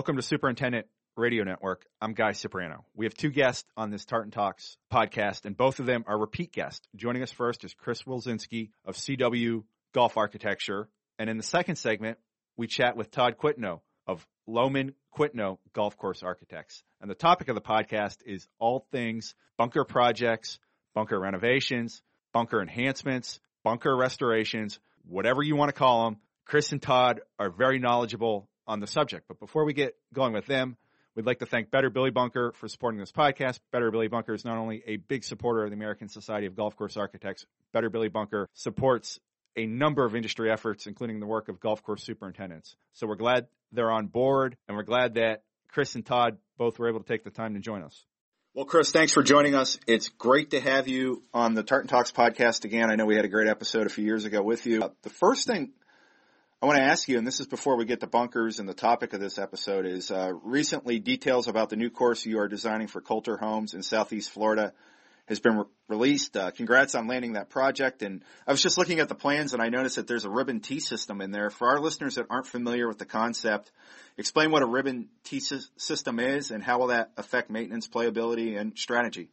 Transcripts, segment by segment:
Welcome to Superintendent Radio Network. I'm Guy Cipriano. We have two guests on this Tartan Talks podcast, and both of them are repeat guests. Joining us first is Chris Wilczynski of CW Golf Architecture. And in the second segment, we chat with Todd Quitno of Lohman Quitno Golf Course Architects. And the topic of the podcast is all things bunker projects, bunker renovations, bunker enhancements, bunker restorations, whatever you want to call them. Chris and Todd are very knowledgeable on the subject. But before we get going with them, we'd like to thank Better Billy Bunker for supporting this podcast. Better Billy Bunker is not only a big supporter of the American Society of Golf Course Architects, Better Billy Bunker supports a number of industry efforts, including the work of golf course superintendents. So we're glad they're on board, and we're glad that Chris and Todd both were able to take the time to join us. Well, Chris, thanks for joining us. It's great to have you on the Tartan Talks podcast again. I know we had a great episode a few years ago with you. Uh, the first thing I want to ask you, and this is before we get to bunkers and the topic of this episode, is uh, recently details about the new course you are designing for Kolter Homes in Southeast Florida has been re- released. Uh, congrats on landing that project. And I was just looking at the plans and I noticed that there's a ribbon tee system in there. For our listeners that aren't familiar with the concept, explain what a ribbon tee system is and how will that affect maintenance, playability, and strategy.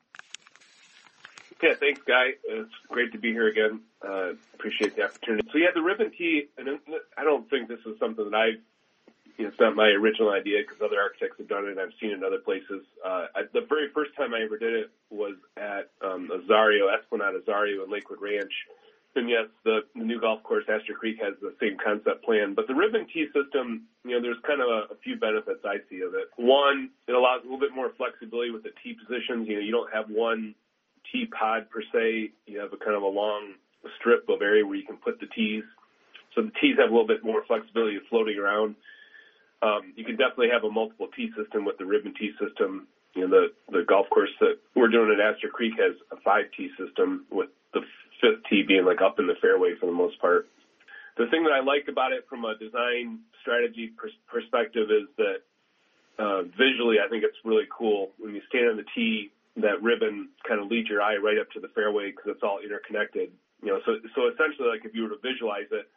Yeah, thanks, Guy. It's great to be here again. Uh, appreciate the opportunity. So yeah, the ribbon tee, and I don't think this is something that I, you know, it's not my original idea because other architects have done it and I've seen it in other places. Uh, I, the very first time I ever did it was at, um, Azario, Esplanade Azario in Lakewood Ranch. And yes, the, the new golf course, Astor Creek, has the same concept plan. But the ribbon tee system, you know, there's kind of a, a few benefits I see of it. One, it allows a little bit more flexibility with the tee positions. You know, you don't have one tee pod per se. You have a kind of a long strip of area where you can put the tees. So the tees have a little bit more flexibility of floating around. Um, you can definitely have a multiple tee system with the ribbon tee system. You know, the, the golf course that we're doing at Astor Creek has a five tee system with the fifth tee being like up in the fairway for the most part. The thing that I like about it from a design strategy pers- perspective is that uh, visually, I think it's really cool when you stand on the tee that ribbon kind of leads your eye right up to the fairway because it's all interconnected. You know, so so essentially, like if you were to visualize it,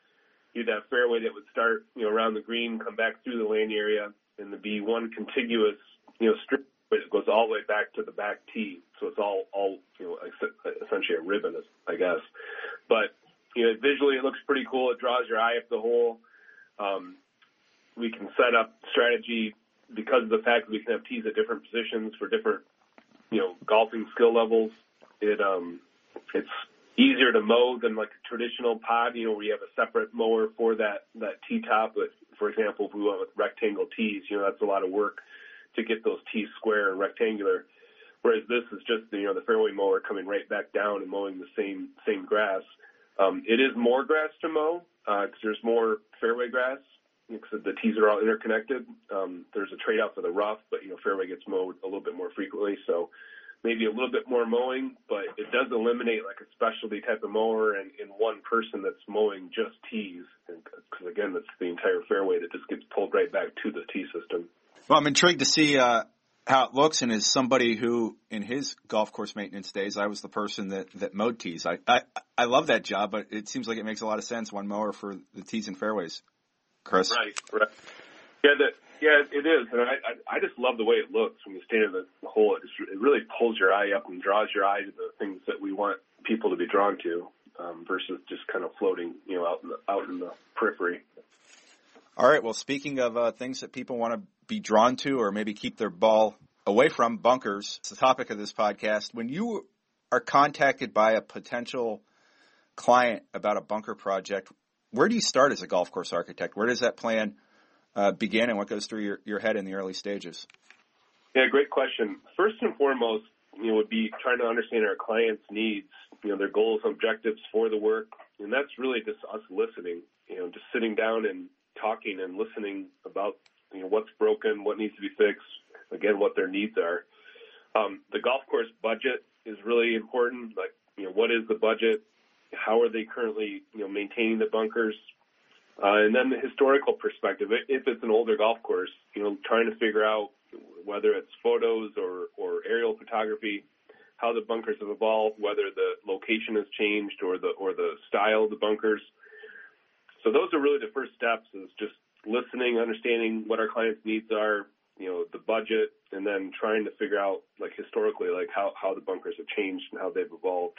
you'd have fairway that would start you know around the green, come back through the lane area, and there'd be one contiguous you know strip that goes all the way back to the back tee. So it's all all you know essentially a ribbon, I guess. But you know, visually it looks pretty cool. It draws your eye up the hole. Um, we can set up strategy because of the fact that we can have tees at different positions for different you know, golfing skill levels. It um, it's easier to mow than like a traditional pod, you know, you have a separate mower for that that tee top. But for example, if we went with rectangle tees, you know, that's a lot of work to get those tees square and rectangular. Whereas this is just you know the fairway mower coming right back down and mowing the same same grass. Um, it is more grass to mow because uh, there's more fairway grass because the tees are all interconnected. Um, there's a trade-off for the rough, but you know fairway gets mowed a little bit more frequently, so maybe a little bit more mowing, but it does eliminate like a specialty type of mower and, in one person that's mowing just tees, because again, that's the entire fairway that just gets pulled right back to the tee system. Well, I'm intrigued to see uh, how it looks, and as somebody who, in his golf course maintenance days, I was the person that that mowed tees. I I, I love that job, but it seems like it makes a lot of sense one mower for the tees and fairways. Chris? Right, right. Yeah, that, yeah, it is, and I, I, I just love the way it looks when you stand in the hole. It, just, it really pulls your eye up and draws your eye to the things that we want people to be drawn to, um, versus just kind of floating, you know, out in the out in the periphery. All right. Well, speaking of uh, things that people want to be drawn to, or maybe keep their ball away from, bunkers. It's the topic of this podcast. When you are contacted by a potential client about a bunker project, where do you start as a golf course architect? Where does that plan uh, begin, and what goes through your, your head in the early stages? Yeah, great question. First and foremost, you know, would be trying to understand our clients' needs, you know, their goals, objectives for the work, and that's really just us listening. You know, just sitting down and talking and listening about you know what's broken, what needs to be fixed, again, what their needs are. Um, the golf course budget is really important. Like, you know, what is the budget? How are they currently, you know, maintaining the bunkers, uh, and then the historical perspective. If it's an older golf course, you know, trying to figure out whether it's photos or, or aerial photography, how the bunkers have evolved, whether the location has changed or the or the style of the bunkers. So those are really the first steps is just listening, understanding what our clients' needs are, you know, the budget, and then trying to figure out like historically, like how how the bunkers have changed and how they've evolved.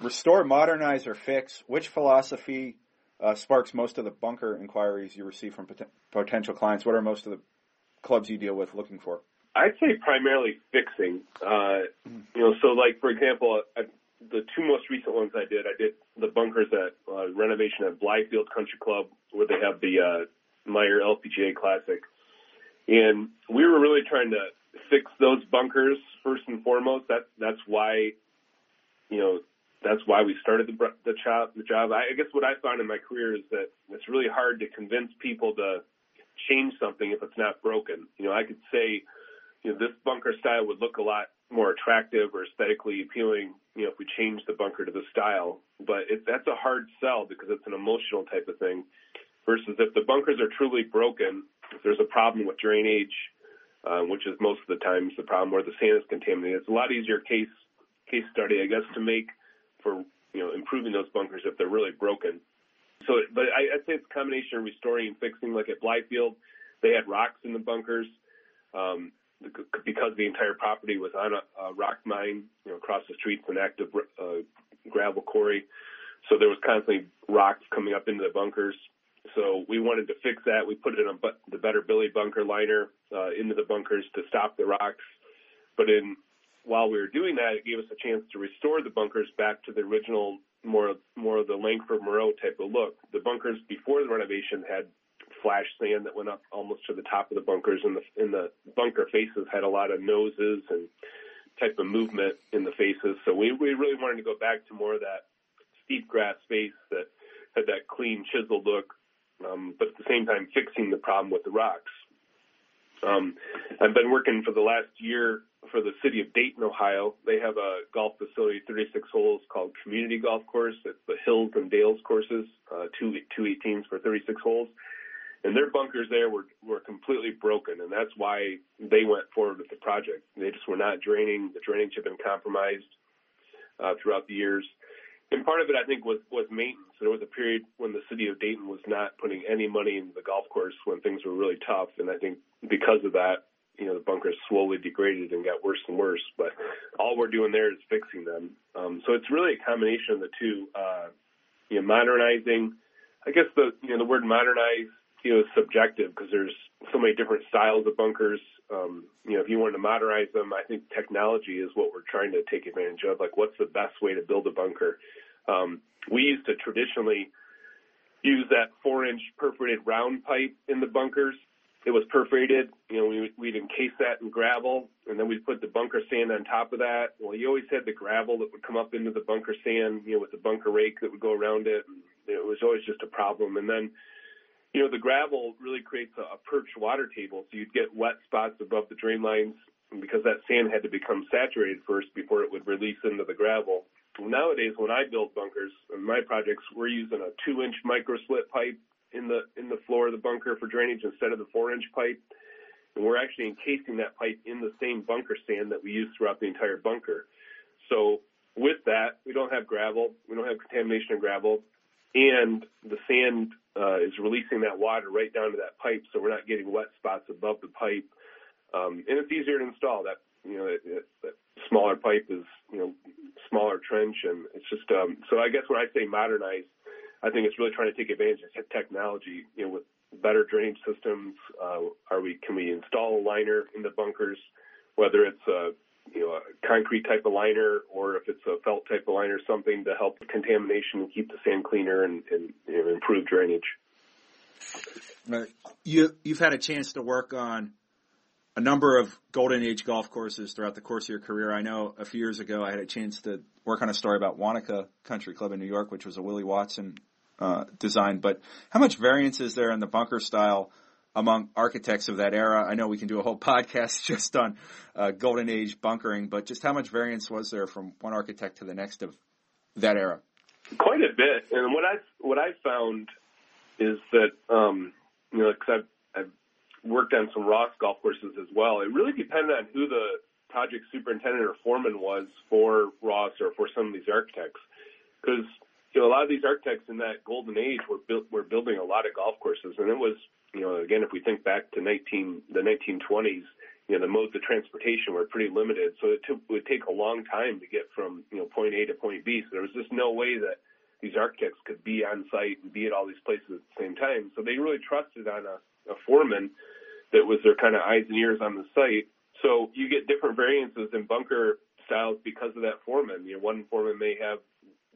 Restore, modernize, or fix. Which philosophy uh, sparks most of the bunker inquiries you receive from pot- potential clients? What are most of the clubs you deal with looking for? I'd say primarily fixing. Uh, you know, so like for example, I, the two most recent ones I did, I did the bunkers at uh, renovation at Blythefield Country Club, where they have the uh, Meijer LPGA Classic, and we were really trying to fix those bunkers first and foremost. That that's why, you know, that's why we started the the job. The job. I, I guess what I found in my career is that it's really hard to convince people to change something if it's not broken. You know, I could say, you know, this bunker style would look a lot more attractive or aesthetically appealing, you know, if we change the bunker to the style. But it, that's a hard sell because it's an emotional type of thing. Versus if the bunkers are truly broken, if there's a problem with drainage, uh, which is most of the times the problem where the sand is contaminated, it's a lot easier case case study, I guess, to make for you know improving those bunkers if they're really broken. So, but I, I'd say it's a combination of restoring and fixing. Like at Blythefield, they had rocks in the bunkers. Um, because the entire property was on a, a rock mine, you know, across the street from an active uh, gravel quarry. So there was constantly rocks coming up into the bunkers. So we wanted to fix that. We put in a, the Better Billy bunker liner uh, into the bunkers to stop the rocks. But in while we were doing that, it gave us a chance to restore the bunkers back to the original, more more of the Langford Moreau type of look. The bunkers before the renovation had flash sand that went up almost to the top of the bunkers, and the in the bunker faces had a lot of noses and type of movement in the faces. So we we really wanted to go back to more of that steep grass face that had that clean chiseled look, um, but at the same time fixing the problem with the rocks. Um, I've been working for the last year for the city of Dayton, Ohio. They have a golf facility, 36 holes, called Community Golf Course. It's the Hills and Dales courses, uh, two two 18s for 36 holes and their bunkers there were were completely broken, and that's why they went forward with the project. They just were not draining. The drainage had been compromised uh, throughout the years, and part of it, I think, was was maintenance. There was a period when the city of Dayton was not putting any money into the golf course when things were really tough, and I think because of that, you know, the bunkers slowly degraded and got worse and worse. But all we're doing there is fixing them. Um, so it's really a combination of the two. Uh, you know, modernizing. I guess the you know the word modernize you know, is subjective because there's so many different styles of bunkers. Um, you know, if you want to modernize them, I think technology is what we're trying to take advantage of. Like, what's the best way to build a bunker? Um, we used to traditionally use that four-inch perforated round pipe in the bunkers. It was perforated. You know, we, we'd encase that in gravel, and then we'd put the bunker sand on top of that. Well, you always had the gravel that would come up into the bunker sand, you know, with the bunker rake that would go around it. And it was always just a problem. And then you know, the gravel really creates a, a perched water table, so you'd get wet spots above the drain lines because that sand had to become saturated first before it would release into the gravel. Nowadays, when I build bunkers in my projects, we're using a two-inch micro split pipe in the in the floor of the bunker for drainage instead of the four-inch pipe, and we're actually encasing that pipe in the same bunker sand that we use throughout the entire bunker. So with that, we don't have gravel, we don't have contamination of gravel, and the sand uh, is releasing that water right down to that pipe, so we're not getting wet spots above the pipe. Um, and it's easier to install. That you know, it, it, that smaller pipe is you know smaller trench, and it's just um, so. I guess when I say modernize, I think it's really trying to take advantage of technology. You know, with better drainage systems, uh, are we can we install a liner in the bunkers, whether it's a you know, a concrete type of liner or if it's a felt type of liner, something to help contamination and keep the sand cleaner and, and you know, improve drainage. Right. You, you've had a chance to work on a number of golden age golf courses throughout the course of your career. I know a few years ago I had a chance to work on a story about Wanakah Country Club in New York, which was a Willie Watson uh, design. But how much variance is there in the bunker style among architects of that era. I know we can do a whole podcast just on uh, golden age bunkering, but just how much variance was there from one architect to the next of that era? Quite a bit. And what I what I found is that um, you know, because I've, worked on some Ross golf courses as well. It really depended on who the project superintendent or foreman was for Ross or for some of these architects, because you know, a lot of these architects in that golden age were built, were building a lot of golf courses, and it was, you know, again, if we think back to 19 the 1920s, you know, the modes of transportation were pretty limited, so it took, would take a long time to get from you know point A to point B. So there was just no way that these architects could be on site and be at all these places at the same time. So they really trusted on a, a foreman that was their kind of eyes and ears on the site. So you get different variances in bunker styles because of that foreman. You know, one foreman may have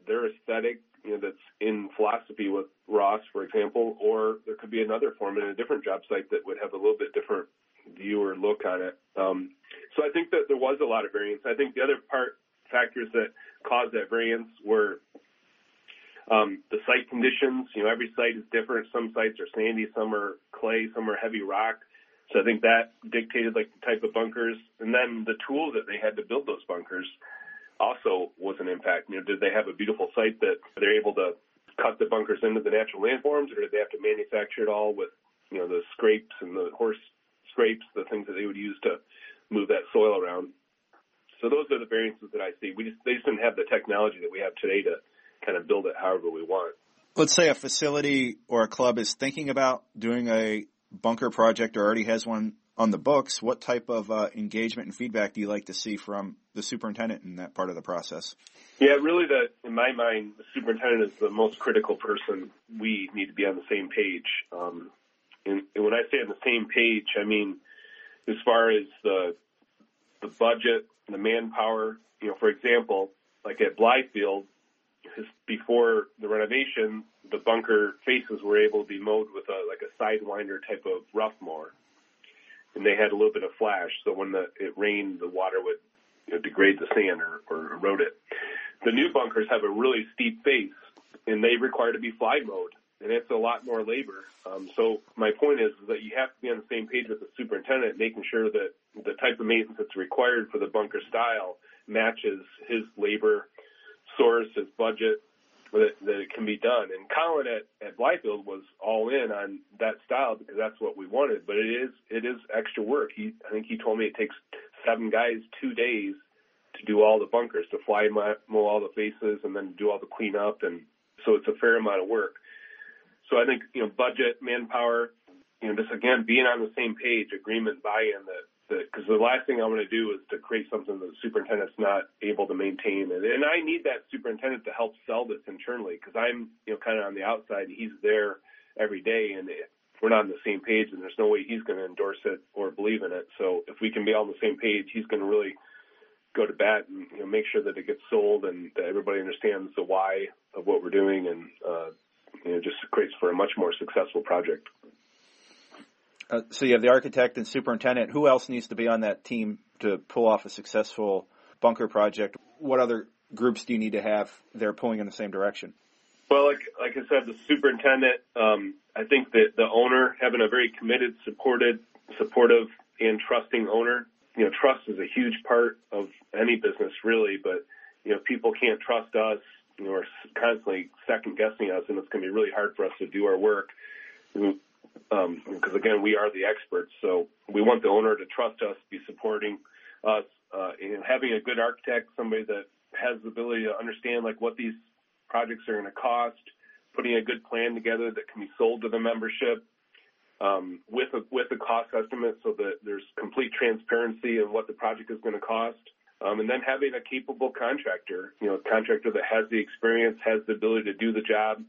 their aesthetic, you know, that's in philosophy with Ross, for example, or there could be another foreman in a different job site that would have a little bit different view or look on it. Um, so I think that there was a lot of variance. I think the other part factors that caused that variance were um, the site conditions. You know, every site is different. Some sites are sandy, some are clay, some are heavy rock. So I think that dictated like the type of bunkers, and then the tools that they had to build those bunkers also was an impact. You know, did they have a beautiful site that they're able to cut the bunkers into the natural landforms, or did they have to manufacture it all with you know the scrapes and the horse scrapes, the things that they would use to move that soil around. So those are the variances that I see. We just they just didn't have the technology that we have today to kind of build it however we want. Let's say a facility or a club is thinking about doing a bunker project or already has one on the books. What type of uh, engagement and feedback do you like to see from the superintendent in that part of the process? Yeah, really, the in my mind, the superintendent is the most critical person. We need to be on the same page. Um, and, and when I say on the same page, I mean as far as the the budget, the manpower. You know, for example, like at Blythefield, before the renovation, the bunker faces were able to be mowed with a like a sidewinder type of rough mower, and they had a little bit of flash. So when the, it rained, the water would you know, degrade the sand or, or erode it. The new bunkers have a really steep face, and they require to be fly mowed and it's a lot more labor. Um, so my point is that you have to be on the same page with the superintendent, making sure that the type of maintenance that's required for the bunker style matches his labor source, his budget, that, it can be done. And Colin at, at Blythefield was all in on that style because that's what we wanted. But it is it is extra work. He I think he told me it takes seven guys two days to do all the bunkers, to fly mow all the faces, and then do all the cleanup, and so it's a fair amount of work. So I think, you know, budget, manpower, you know, just again, being on the same page, agreement, buy-in that, that, cause the last thing I want to do is to create something that the superintendent's not able to maintain. And, and I need that superintendent to help sell this internally because I'm, you know, kind of on the outside. He's there every day and if we're not on the same page and there's no way he's going to endorse it or believe in it. So if we can be on the same page, he's going to really go to bat and you know make sure that it gets sold and that everybody understands the why of what we're doing and uh, you know, just creates for a much more successful project. Uh, so you have the architect and superintendent. Who else needs to be on that team to pull off a successful bunker project? What other groups do you need to have there pulling in the same direction? Well, like like I said, the superintendent. Um, I think that the owner having a very committed, supported, supportive, and trusting owner. You know, trust is a huge part of any business, really. But you know, people can't trust us you know, are constantly second guessing us, and it's going to be really hard for us to do our work. Um, because again, we are the experts, so we want the owner to trust us, be supporting us, uh, and having a good architect, somebody that has the ability to understand like what these projects are going to cost, putting a good plan together that can be sold to the membership, um, with a with a cost estimate, so that there's complete transparency of what the project is going to cost. Um, and then having a capable contractor, you know, a contractor that has the experience, has the ability to do the job.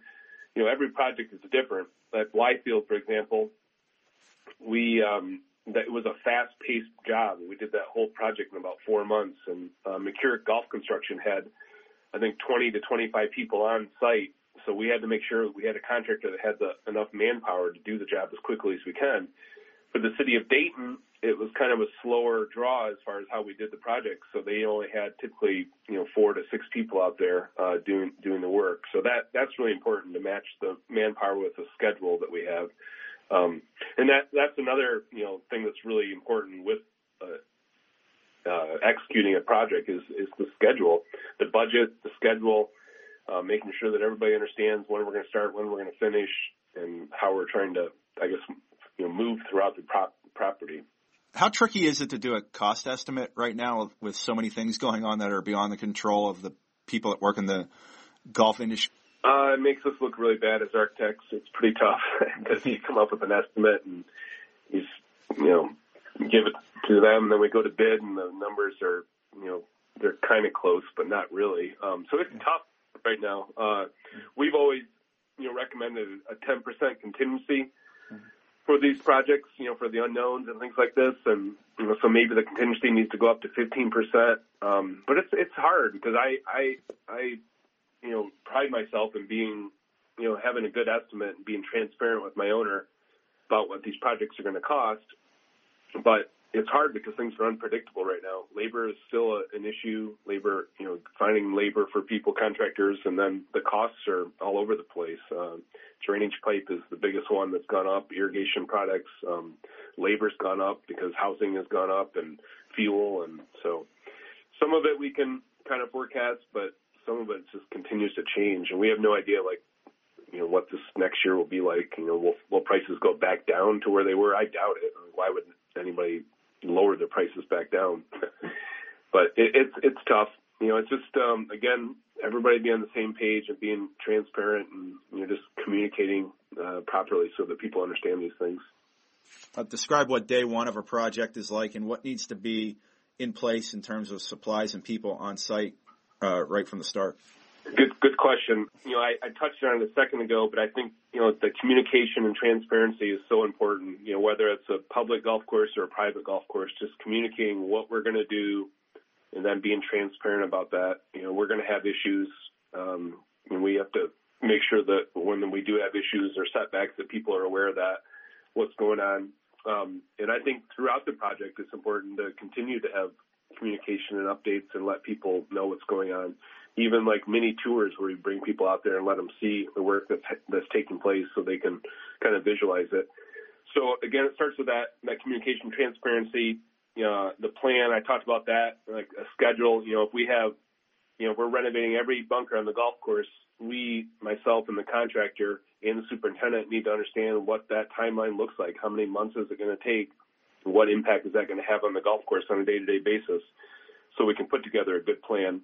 You know, every project is different. At Blythefield, for example, we um, that it was a fast-paced job. We did that whole project in about four months. And uh, McCurach Golf Construction had, I think, 20 to 25 people on site. So we had to make sure we had a contractor that had the, enough manpower to do the job as quickly as we can. For the city of Dayton, it was kind of a slower draw as far as how we did the project. So they only had typically, you know, four to six people out there uh, doing doing the work. So that that's really important to match the manpower with the schedule that we have. Um, and that that's another you know thing that's really important with uh, uh, executing a project is is the schedule, the budget, the schedule, uh, making sure that everybody understands when we're going to start, when we're going to finish, and how we're trying to, I guess, you know, move throughout the pro- property how tricky is it to do a cost estimate right now with so many things going on that are beyond the control of the people that work in the golf industry? Uh, it makes us look really bad as architects. It's pretty tough because you come up with an estimate and you, you know, give it to them, and then we go to bid, and the numbers are, you know, they're kind of close, but not really. Um, so it's tough right now. Uh, we've always, you know, recommended a 10% contingency for these projects, you know, for the unknowns and things like this. And, you know, so maybe the contingency needs to go up to 15%. Um, but it's, it's hard because I, I, I, you know, pride myself in being, you know, having a good estimate and being transparent with my owner about what these projects are going to cost. But it's hard because things are unpredictable right now. Labor is still a, an issue. Labor, you know, finding labor for people, contractors, and then the costs are all over the place. Uh, drainage pipe is the biggest one that's gone up. Irrigation products, um, labor's gone up because housing has gone up and fuel, and so some of it we can kind of forecast, but some of it just continues to change, and we have no idea like you know what this next year will be like. You know, will will prices go back down to where they were? I doubt it. Why would anybody lower their prices back down. but it, it's it's tough. You know, it's just um, again everybody be on the same page and being transparent and you know just communicating uh, properly so that people understand these things. Uh, describe what day one of a project is like and what needs to be in place in terms of supplies and people on site uh, right from the start. Good, good question. You know, I, I touched on it a second ago, but I think you know the communication and transparency is so important. You know, whether it's a public golf course or a private golf course, just communicating what we're going to do, and then being transparent about that. You know, we're going to have issues, um, and we have to make sure that when we do have issues or setbacks, that people are aware of that, what's going on. Um, and I think throughout the project, it's important to continue to have communication and updates and let people know what's going on even like mini tours where we bring people out there and let them see the work that's that's taking place so they can kind of visualize it. So again, it starts with that that communication, transparency, you know, the plan. I talked about that, like a schedule. You know, if we have, you know, we're renovating every bunker on the golf course, we, myself, and the contractor and the superintendent need to understand what that timeline looks like. How many months is it going to take? What impact is that going to have on the golf course on a day-to-day basis? So we can put together a good plan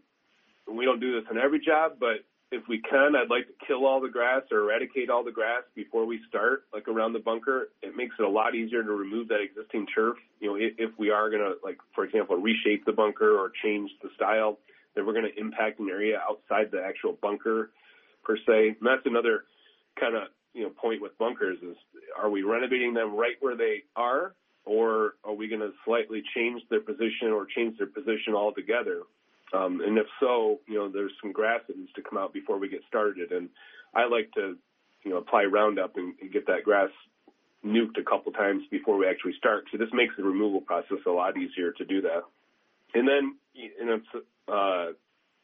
we don't do this in every job, but if we can, I'd like to kill all the grass or eradicate all the grass before we start, like around the bunker. It makes it a lot easier to remove that existing turf. You know, if, if we are going to, like, for example, reshape the bunker or change the style, then we're going to impact an area outside the actual bunker per se. And that's another kind of, you know, point with bunkers is are we renovating them right where they are or are we going to slightly change their position or change their position altogether? Um, and if so, you know, there's some grass that needs to come out before we get started. And I like to, you know, apply Roundup and, and get that grass nuked a couple times before we actually start. So this makes the removal process a lot easier to do that. And then, know, it's, uh,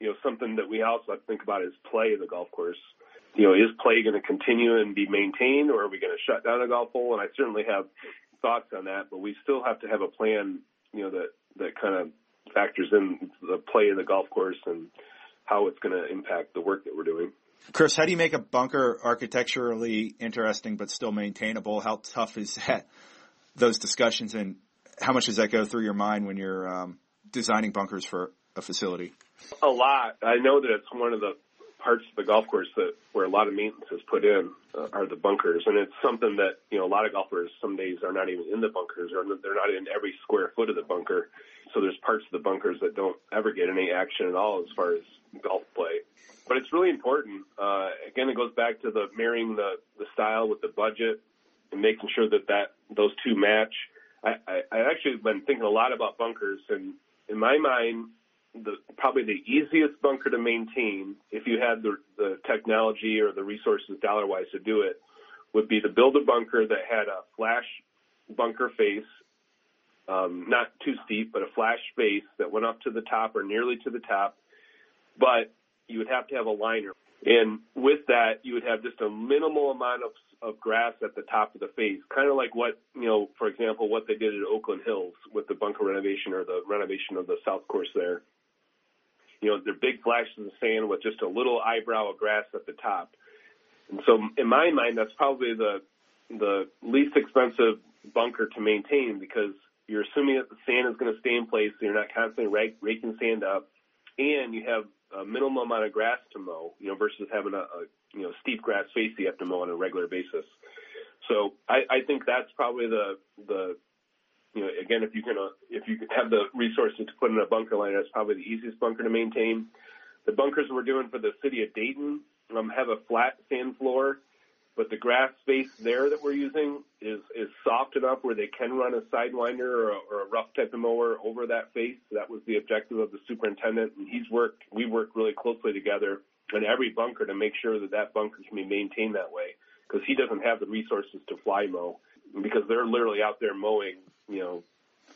you know, something that we also have to think about is play in the golf course. You know, is play going to continue and be maintained, or are we going to shut down a golf hole? And I certainly have thoughts on that, but we still have to have a plan, you know, that that kind of factors in the play of the golf course and how it's going to impact the work that we're doing. Chris, how do you make a bunker architecturally interesting but still maintainable? How tough is that? Those discussions and how much does that go through your mind when you're um, designing bunkers for a facility? A lot. I know that it's one of the parts of the golf course that where a lot of maintenance is put in uh, are the bunkers, and it's something that you know a lot of golfers some days are not even in the bunkers, or they're not in every square foot of the bunker. So there's parts of the bunkers that don't ever get any action at all as far as golf play. But it's really important. Uh, again, it goes back to the marrying the the style with the budget and making sure that that those two match. I, I, I actually been thinking a lot about bunkers, and in my mind, the probably the easiest bunker to maintain if you had the the technology or the resources dollar wise to do it would be to build a bunker that had a flash bunker face, um, not too steep, but a flash face that went up to the top or nearly to the top. But you would have to have a liner. And with that, you would have just a minimal amount of, of grass at the top of the face, kind of like what, you know, for example, what they did at Oakland Hills with the bunker renovation or the renovation of the South Course there you know, they're big flashes of sand with just a little eyebrow of grass at the top. And so in my mind, that's probably the, the least expensive bunker to maintain because you're assuming that the sand is going to stay in place so you're not constantly rake, raking sand up and you have a minimum amount of grass to mow, you know, versus having a, a you know, steep grass face you have to mow on a regular basis. So I, I think that's probably the the you know again if you can uh, if you have the resources to put in a bunker liner, that's probably the easiest bunker to maintain. The bunkers we're doing for the city of Dayton um, have a flat sand floor, but the grass space there that we're using is is soft enough where they can run a sidewinder or a, or a rough type of mower over that face. That was the objective of the superintendent, and he's worked. We worked really closely together in every bunker to make sure that that bunker can be maintained that way because he doesn't have the resources to fly mow because they're literally out there mowing, you know,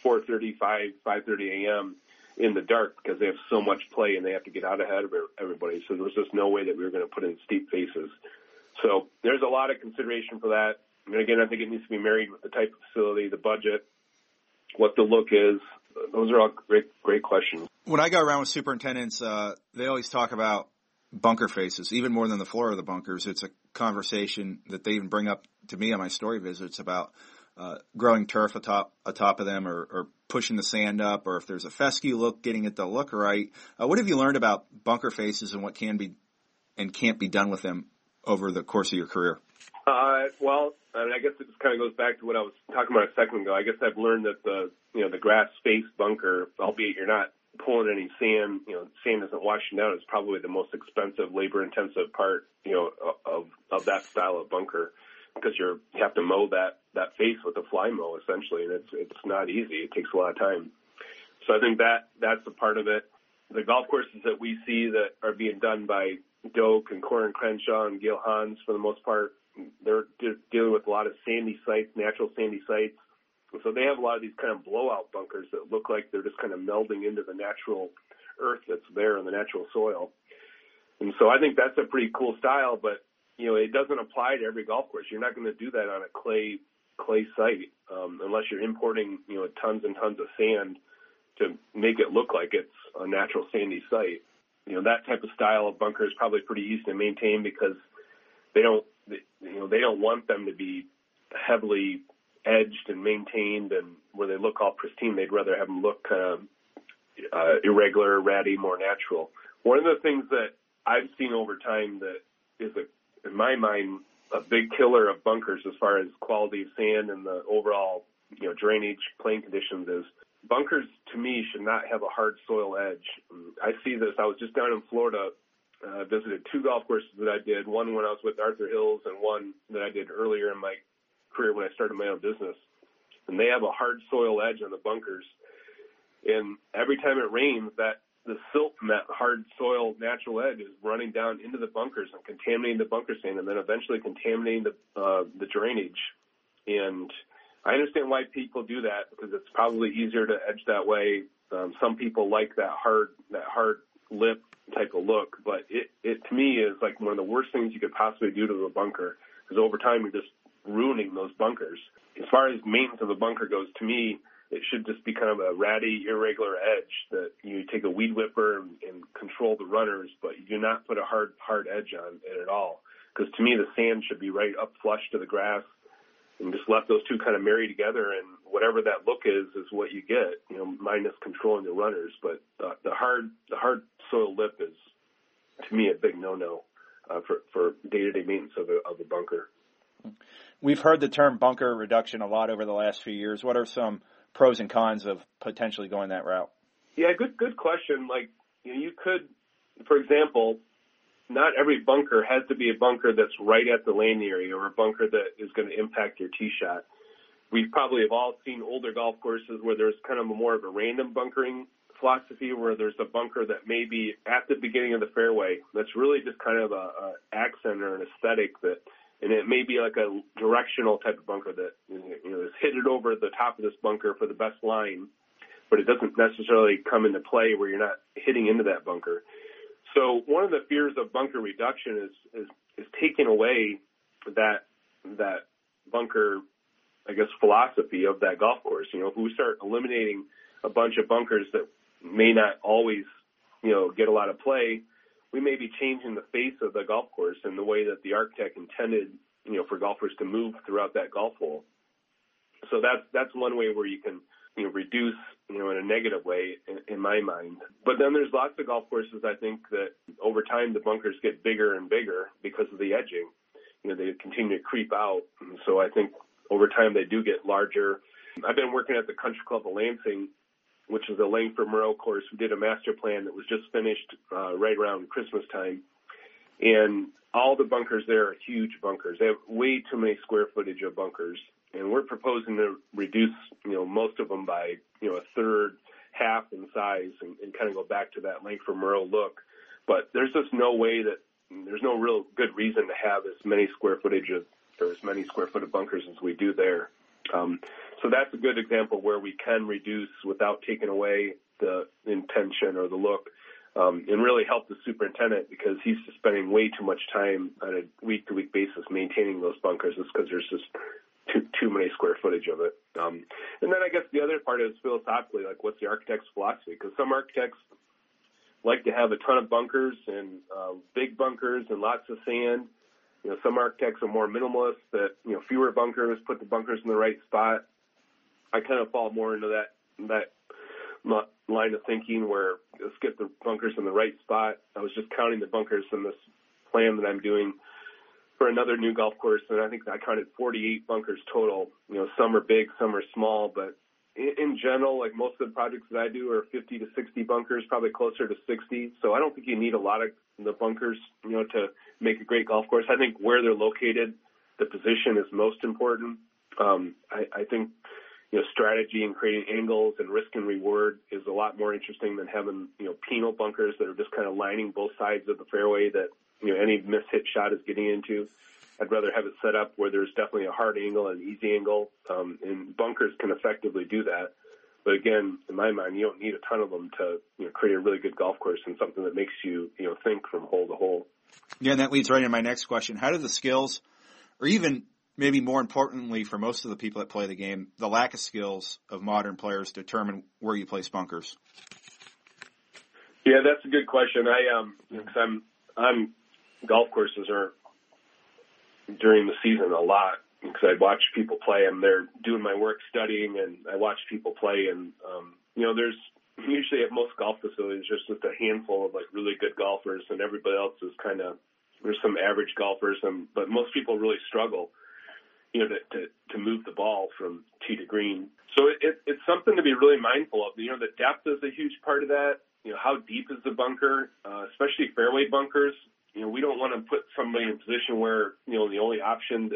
4:30, 5, 5:30 a.m. in the dark because they have so much play and they have to get out ahead of everybody. So there was just no way that we were going to put in steep faces. So there's a lot of consideration for that. And again, I think it needs to be married with the type of facility, the budget, what the look is. Those are all great, great questions. When I go around with superintendents, uh, they always talk about bunker faces, even more than the floor of the bunkers. It's a conversation that they even bring up to me on my story visits about uh, growing turf atop atop of them, or, or, pushing the sand up, or if there's a fescue look, getting it to look right. Uh, what have you learned about bunker faces and what can be and can't be done with them over the course of your career? Uh, well, I, mean, I guess it just kind of goes back to what I was talking about a second ago. I guess I've learned that the you know the grass face bunker, albeit you're not pulling any sand, you know, sand isn't washing down It's probably the most expensive, labor intensive part, you know, of, of that style of bunker because you're, you have to mow that, that face with a fly mow essentially. And it's, it's not easy. It takes a lot of time. So I think that, that's a part of it. The golf courses that we see that are being done by Doak and Coore and Crenshaw and Gil Hanse for the most part, they're dealing with a lot of sandy sites, natural sandy sites so they have a lot of these kind of blowout bunkers that look like they're just kind of melding into the natural earth that's there in the natural soil. And so I think that's a pretty cool style, but you know, it doesn't apply to every golf course. You're not going to do that on a clay clay site um, unless you're importing you know tons and tons of sand to make it look like it's a natural sandy site. You know, that type of style of bunker is probably pretty easy to maintain because they don't you know they don't want them to be heavily edged and maintained and where they look all pristine. They'd rather have them look kind of uh, irregular, ratty, more natural. One of the things that I've seen over time that is, a, in my mind, a big killer of bunkers as far as quality of sand and the overall, you know, drainage, playing conditions is bunkers to me should not have a hard soil edge. I see this. I was just down in Florida, uh, visited two golf courses that I did. One when I was with Arthur Hills, and one that I did earlier in my career when I started my own business. And they have a hard soil edge on the bunkers. And every time it rains, that the silt from that hard soil natural edge is running down into the bunkers and contaminating the bunker sand, and then eventually contaminating the uh, the drainage. And I understand why people do that because it's probably easier to edge that way. Um, some people like that hard that hard lip type of look, but it it to me is like one of the worst things you could possibly do to a bunker because over time you're just ruining those bunkers. As far as maintenance of a bunker goes, to me, it should just be kind of a ratty, irregular edge that you take a weed whipper and, and control the runners, but you do not put a hard, hard edge on it at all. Because to me, the sand should be right up flush to the grass, and just let those two kind of marry together, and whatever that look is, is what you get. You know, minus controlling the runners, but the, the hard, the hard soil lip is, to me, a big no-no uh, for for day-to-day maintenance of a of a bunker. We've heard the term bunker reduction a lot over the last few years. What are some pros and cons of potentially going that route? Yeah, good good question. Like you, know, you could, for example, not every bunker has to be a bunker that's right at the lane area or a bunker that is going to impact your tee shot. We probably have all seen older golf courses where there's kind of more of a random bunkering philosophy where there's a bunker that may be at the beginning of the fairway that's really just kind of a, a accent or an aesthetic that and it may be like a directional type of bunker that you know is hit it over the top of this bunker for the best line, but it doesn't necessarily come into play where you're not hitting into that bunker. So one of the fears of bunker reduction is is, is taking away that that bunker, I guess, philosophy of that golf course. You know, if we start eliminating a bunch of bunkers that may not always, you know, get a lot of play, we may be changing the face of the golf course and the way that the architect intended, you know, for golfers to move throughout that golf hole. So that's that's one way where you can, you know, reduce, you know, in a negative way in, in my mind. But then there's lots of golf courses I think that over time the bunkers get bigger and bigger because of the edging. You know, they continue to creep out. And so I think over time they do get larger. I've been working at the Country Club of Lansing, which is a Langford Moreau course. We did a master plan that was just finished uh, right around Christmas time. And all the bunkers there are huge bunkers. They have way too many square footage of bunkers. And we're proposing to reduce, you know, most of them by, you know, a third, half in size and, and kind of go back to that Langford Moreau look. But there's just no way that there's no real good reason to have as many square footage of or as many square foot of bunkers as we do there. Um, so that's a good example where we can reduce without taking away the intention or the look, um, and really help the superintendent because he's just spending way too much time on a week to week basis maintaining those bunkers just because there's just too too many square footage of it. Um, and then I guess the other part is philosophically, like what's the architect's philosophy? Because some architects like to have a ton of bunkers and uh, big bunkers and lots of sand. You know, some architects are more minimalist that you know fewer bunkers, put the bunkers in the right spot. I kind of fall more into that that line of thinking where let's get the bunkers in the right spot. I was just counting the bunkers in this plan that I'm doing for another new golf course, and I think I counted 48 bunkers total. You know, some are big, some are small, but in, in general, like most of the projects that I do are 50 to 60 bunkers, probably closer to 60. So I don't think you need a lot of the bunkers, you know, to make a great golf course. I think where they're located, the position is most important. Um, I, I think you know, strategy and creating angles and risk and reward is a lot more interesting than having, you know, penal bunkers that are just kind of lining both sides of the fairway that, you know, any miss hit shot is getting into. I'd rather have it set up where there's definitely a hard angle and easy angle, um, and bunkers can effectively do that. But again, in my mind, you don't need a ton of them to you know, create a really good golf course and something that makes you you know think from hole to hole. Yeah, and that leads right into my next question: How do the skills, or even maybe more importantly for most of the people that play the game, the lack of skills of modern players determine where you place bunkers? Yeah, that's a good question. I um, because I'm I'm golf courses are during the season a lot because I watch people play and they're doing my work studying and I watch people play and um, you know there's usually at most golf facilities there's just a handful of like really good golfers and everybody else is kind of there's some average golfers and but most people really struggle you know, to, to, to move the ball from tee to green. So it, it, it's something to be really mindful of. You know, the depth is a huge part of that. You know, how deep is the bunker, uh, especially fairway bunkers. You know, we don't want to put somebody in a position where, you know, the only option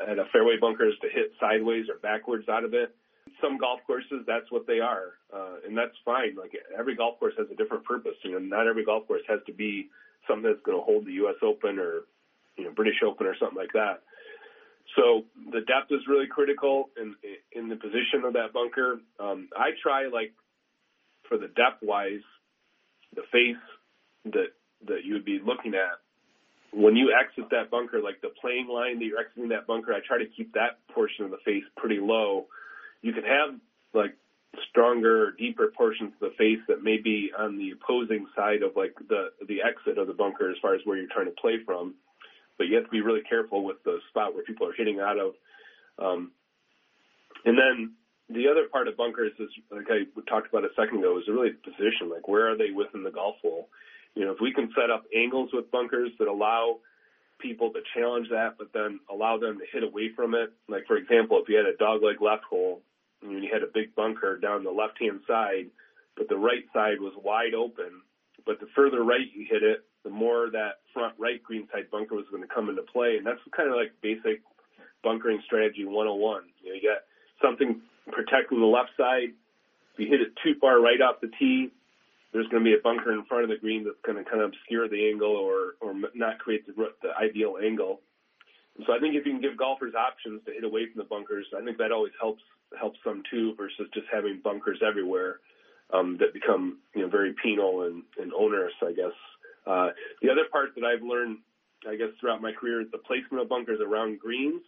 at a fairway bunker is to hit sideways or backwards out of it. Some golf courses, that's what they are. Uh, and that's fine. Like every golf course has a different purpose. You know, not every golf course has to be something that's going to hold the U.S. Open or, you know, British Open or something like that. So the depth is really critical in in the position of that bunker. Um, I try like for the depth wise, the face that that you would be looking at when you exit that bunker, like the playing line that you're exiting that bunker. I try to keep that portion of the face pretty low. You can have like stronger, deeper portions of the face that may be on the opposing side of like the the exit of the bunker as far as where you're trying to play from but you have to be really careful with the spot where people are hitting out of. Um, and then the other part of bunkers is, like I talked about a second ago, is really position. Like, where are they within the golf hole? You know, if we can set up angles with bunkers that allow people to challenge that, but then allow them to hit away from it. Like, for example, if you had a dogleg left hole and you had a big bunker down the left hand side, but the right side was wide open, but the further right you hit it, the more that front right greenside bunker was going to come into play. And that's kind of like basic bunkering strategy 101. You know, you got something protecting the left side. If you hit it too far right off the tee, there's going to be a bunker in front of the green that's going to kind of obscure the angle or, or not create the, the ideal angle. so I think if you can give golfers options to hit away from the bunkers, I think that always helps helps them too versus just having bunkers everywhere um, that become you know very penal and, and onerous, I guess, uh, the other part that I've learned, I guess, throughout my career is the placement of bunkers around greens.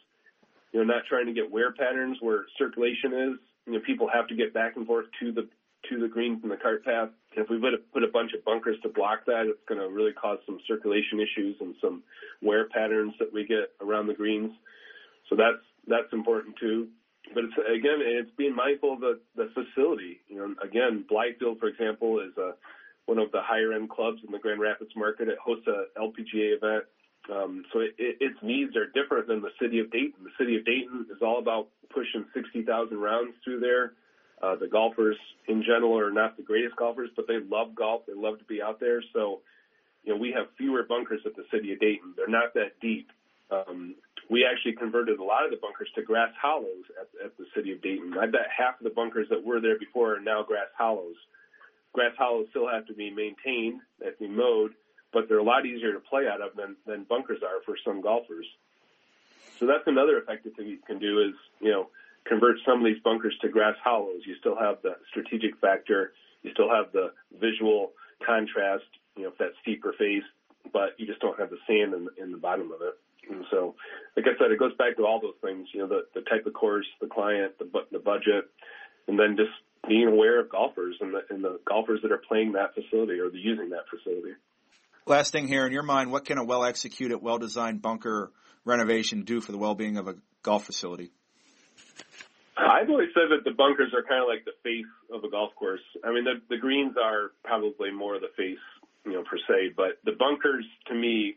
You know, not trying to get wear patterns where circulation is. You know, people have to get back and forth to the to the green from the cart path. If we put a, put a bunch of bunkers to block that, it's going to really cause some circulation issues and some wear patterns that we get around the greens. So that's that's important too. But it's again, it's being mindful of the the facility. You know, again, Blythefield, for example, is a one of the higher end clubs in the Grand Rapids market. It hosts a LPGA event. Um, so it, it, its needs are different than the city of Dayton. The city of Dayton is all about pushing 60,000 rounds through there. Uh, the golfers in general are not the greatest golfers, but they love golf. They love to be out there. So, you know, we have fewer bunkers at the city of Dayton. They're not that deep. Um, we actually converted a lot of the bunkers to grass hollows at, at the city of Dayton. I bet half of the bunkers that were there before are now grass hollows. Grass hollows still have to be maintained, have to be mowed, but they're a lot easier to play out of than, than bunkers are for some golfers. So that's another effective thing you can do is, you know, convert some of these bunkers to grass hollows. You still have the strategic factor. You still have the visual contrast, you know, if that's steeper face, but you just don't have the sand in, in the bottom of it. And so, like I said, it goes back to all those things, you know, the, the type of course, the client, the, the budget, and then just being aware of golfers and the, and the golfers that are playing that facility or the, using that facility. Last thing here in your mind, what can a well executed, well designed bunker renovation do for the well being of a golf facility? I've always said that the bunkers are kind of like the face of a golf course. I mean, the, the greens are probably more the face, you know, per se, but the bunkers to me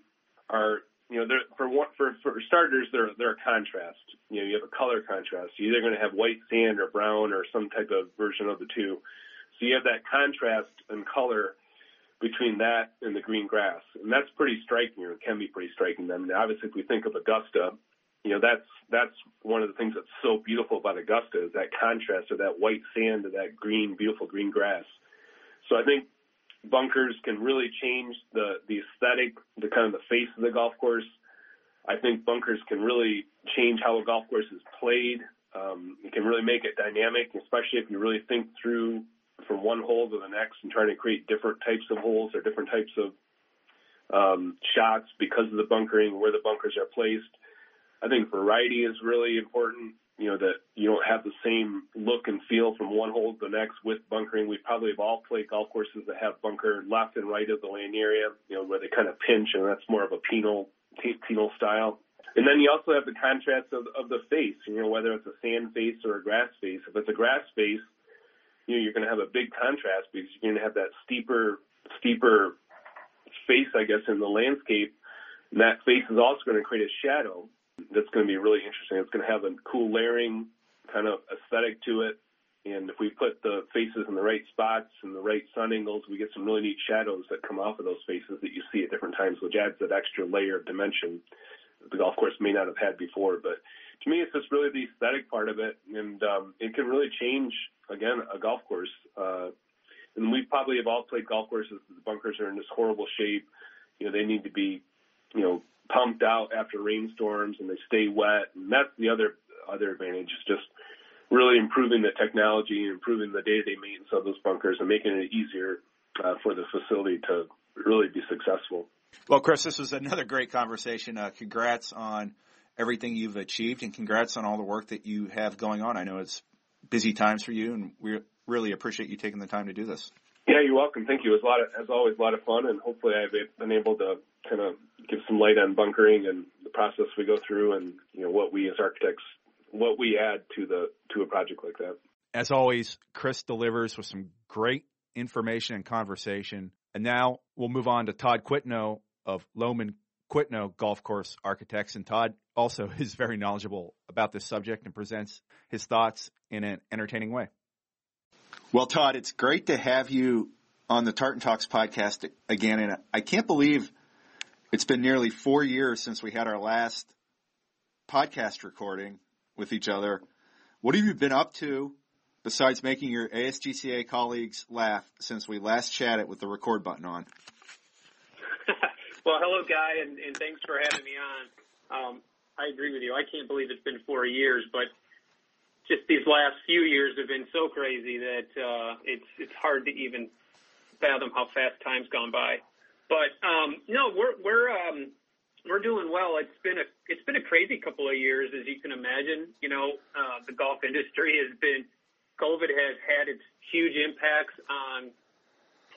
are you know, for one, for for starters, they're they're a contrast. You know, you have a color contrast. You're either going to have white sand or brown or some type of version of the two. So you have that contrast and color between that and the green grass, and that's pretty striking, or can be pretty striking. I mean, obviously, if we think of Augusta, you know, that's that's one of the things that's so beautiful about Augusta is that contrast of that white sand to that green, beautiful green grass. So I think bunkers can really change the the aesthetic, the kind of the face of the golf course. I think bunkers can really change how a golf course is played. Um, it can really make it dynamic, especially if you really think through from one hole to the next and trying to create different types of holes or different types of um, shots because of the bunkering, where the bunkers are placed. I think variety is really important you know, that you don't have the same look and feel from one hole to the next with bunkering. We probably have all played golf courses that have bunker left and right of the landing area, you know, where they kind of pinch, and that's more of a penal penal style. And then you also have the contrast of, of the face, you know, whether it's a sand face or a grass face. If it's a grass face, you know, you're going to have a big contrast because you're going to have that steeper, steeper face, I guess, in the landscape. And that face is also going to create a shadow that's going to be really interesting. It's going to have a cool layering kind of aesthetic to it. And if we put the faces in the right spots and the right sun angles, we get some really neat shadows that come off of those faces that you see at different times, which adds that extra layer of dimension that the golf course may not have had before. But to me, it's just really the aesthetic part of it, and um, it can really change again a golf course. Uh, and we probably have all played golf courses. The bunkers are in this horrible shape. You know, they need to be, you know, pumped out after rainstorms and they stay wet. And that's the other other advantage is just really improving the technology and improving the day-to-day maintenance of those bunkers and making it easier uh, for the facility to really be successful. Well, Chris, this was another great conversation. Uh, congrats on everything you've achieved and congrats on all the work that you have going on. I know it's busy times for you and we really appreciate you taking the time to do this. Yeah, you're welcome. Thank you. It was a lot of, as always, a lot of fun, and hopefully I've been able to kind of give some light on bunkering and the process we go through, and you know what we as architects, what we add to the to a project like that. As always, Chris delivers with some great information and conversation. And now we'll move on to Todd Quitno of Lohman Quitno Golf Course Architects. And Todd also is very knowledgeable about this subject and presents his thoughts in an entertaining way. Well, Todd, it's great to have you on the Tartan Talks podcast again. And I can't believe it's been nearly four years since we had our last podcast recording with each other. What have you been up to besides making your ASGCA colleagues laugh since we last chatted with the record button on? well, hello, Guy, and, and, thanks for having me on. Um, I agree with you. I can't believe it's been four years, but just these last few years have been so crazy that uh, it's it's hard to even fathom how fast time's gone by. But um, no, we're we're um, we're doing well. It's been a it's been a crazy couple of years, as you can imagine. You know, uh, the golf industry has been COVID has had its huge impacts on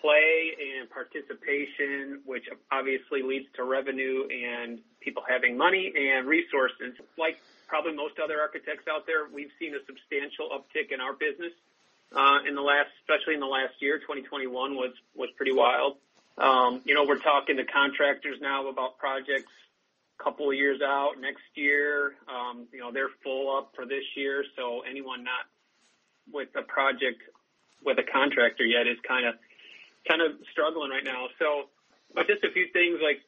play and participation, which obviously leads to revenue and people having money and resources. Like probably most other architects out there, we've seen a substantial uptick in our business uh, in the last, especially in the last year. 2021 was was pretty wild. Um, you know, we're talking to contractors now about projects a couple of years out next year. Um, you know, they're full up for this year, so anyone not with a project with a contractor yet is kind of kind of struggling right now. So, but just a few things like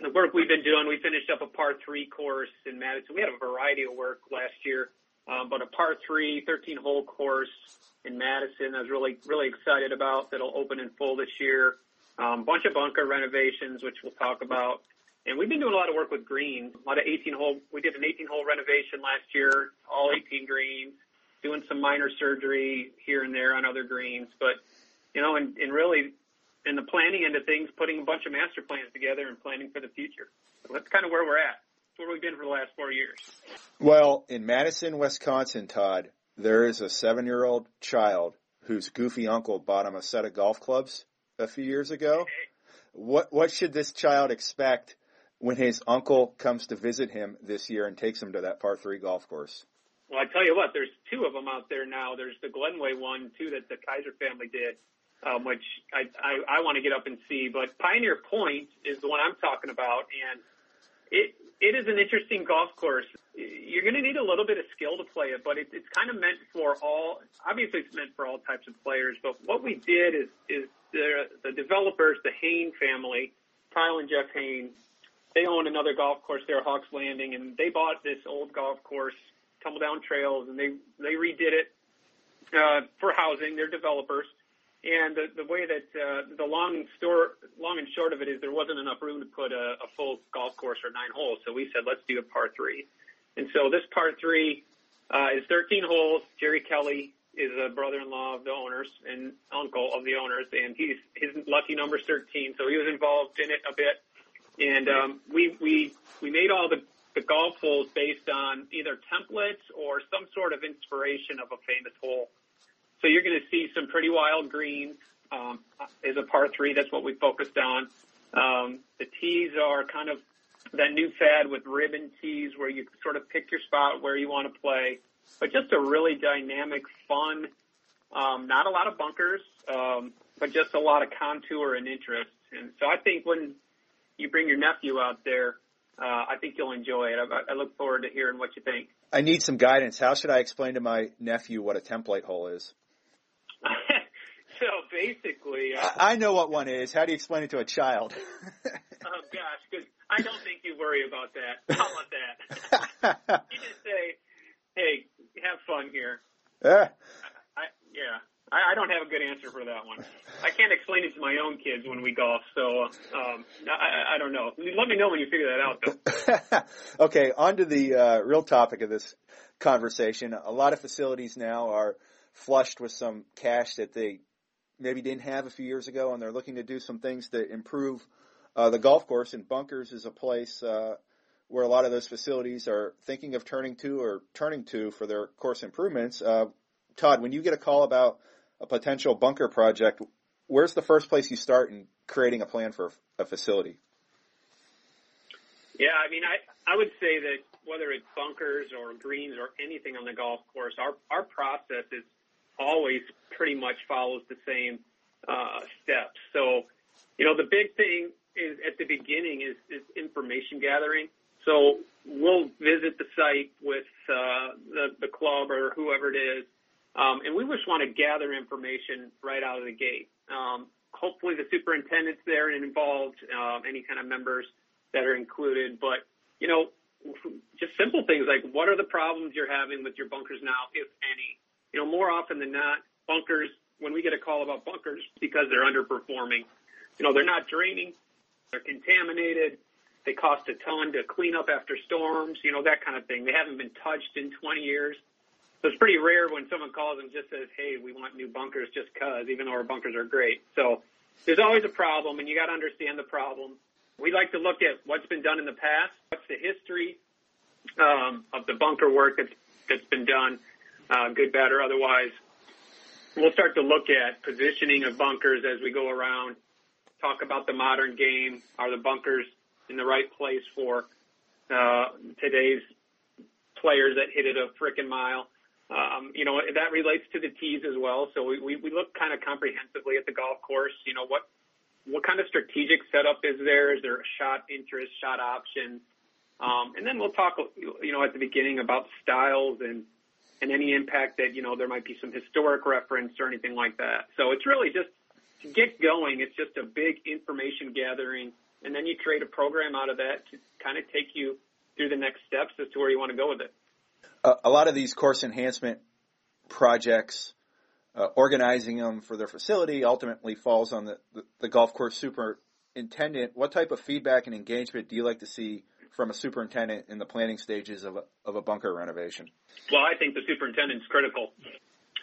the work we've been doing. We finished up a par three course in Madison. We had a variety of work last year, um, but a par three, 13 hole course in Madison. I was really really excited about that'll open in full this year. Um, bunch of bunker renovations, which we'll talk about. And we've been doing a lot of work with greens, a lot of 18 hole. We did an 18 hole renovation last year, all 18 greens, doing some minor surgery here and there on other greens. But, you know, and, and really in the planning end of things, putting a bunch of master plans together and planning for the future. So that's kind of where we're at. That's where we've been for the last four years. Well, in Madison, Wisconsin, Todd, there is a seven year old child whose goofy uncle bought him a set of golf clubs a few years ago. What what should this child expect when his uncle comes to visit him this year and takes him to that par three golf course? Well, I tell you what, there's two of them out there now. There's the Glenway one too that the Kaiser family did, um, which I I, I want to get up and see. But Pioneer Point is the one I'm talking about, and it it is an interesting golf course. You're going to need a little bit of skill to play it, but it, it's kind of meant for all. Obviously, it's meant for all types of players. But what we did is is the, developers, the Hain family, Kyle and Jeff Hain, they own another golf course there, Hawks Landing, and they bought this old golf course, Tumbledown Trails, and they they redid it uh, for housing. They're developers, and the, the way that uh, the long store, long and short of it is, there wasn't enough room to put a, a full golf course or nine holes. So we said, let's do a par three, and so this par three uh, is 13 holes. Jerry Kelly is a brother-in-law of the owners and uncle of the owners, and he's his lucky number 13, so he was involved in it a bit. And um, we we we made all the the golf holes based on either templates or some sort of inspiration of a famous hole. So you're going to see some pretty wild greens. Um, is a par three. That's what we focused on. Um, the tees are kind of that new fad with ribbon tees where you sort of pick your spot where you want to play but just a really dynamic, fun, um, not a lot of bunkers, um, but just a lot of contour and interest. And so I think when you bring your nephew out there, uh, I think you'll enjoy it. I, I look forward to hearing what you think. I need some guidance. How should I explain to my nephew what a template hole is? so basically, uh, I, I know what one is. How do you explain it to a child? oh gosh, because I don't think you worry about that. How about that? you just say, "Hey, have fun here. Yeah. I, yeah. I, I don't have a good answer for that one. I can't explain it to my own kids when we golf, so um, I, I don't know. Let me know when you figure that out, though. okay, on to the uh, real topic of this conversation. A lot of facilities now are flushed with some cash that they maybe didn't have a few years ago, and they're looking to do some things to improve uh, the golf course. And Bunkers is a place uh, where a lot of those facilities are thinking of turning to or turning to for their course improvements. Uh, Todd, when you get a call about a potential bunker project, where's the first place you start in creating a plan for a facility? Yeah, I mean, I, I would say that whether it's bunkers or greens or anything on the golf course, our, our process is always pretty much follows the same uh, steps. So, you know, the big thing is at the beginning is, is information gathering. So we'll visit the site with uh, the, club or whoever it is, um, and we just want to gather information right out of the gate. Um, hopefully, the superintendent's there and involved, uh, any kind of members that are included. But you know, just simple things like what are the problems you're having with your bunkers now, if any. You know, more often than not, bunkers. When we get a call about bunkers, because they're underperforming, you know, they're not draining, they're contaminated they cost a ton to clean up after storms, you know, that kind of thing. They haven't been touched in 20 years. So it's pretty rare when someone calls and just says, hey, we want new bunkers just cause, even though our bunkers are great. So there's always a problem and you got to understand the problem. We like to look at what's been done in the past, what's the history um, of the bunker work that's, that's been done, uh, good, bad, or otherwise. We'll start to look at positioning of bunkers as we go around, talk about the modern game. Are the bunkers in the right place for uh, today's players that hit it a frickin' mile. Um, you know, that relates to the tees as well. So we, we, we look kind of comprehensively at the golf course. You know, what what kind of strategic setup is there? Is there a shot interest, shot option? Um, and then we'll talk, you know, at the beginning about styles and and any impact that you know there might be some historic reference or anything like that. So it's really just to get going. It's just a big information gathering, and then you create a program out of that to kind of take you through the next steps as to where you want to go with it. Uh, a lot of these course enhancement projects, uh, organizing them for their facility ultimately falls on the, the, the golf course superintendent. What type of feedback and engagement do you like to see from a superintendent in the planning stages of a, of a bunker renovation? Well, I think the superintendent's critical,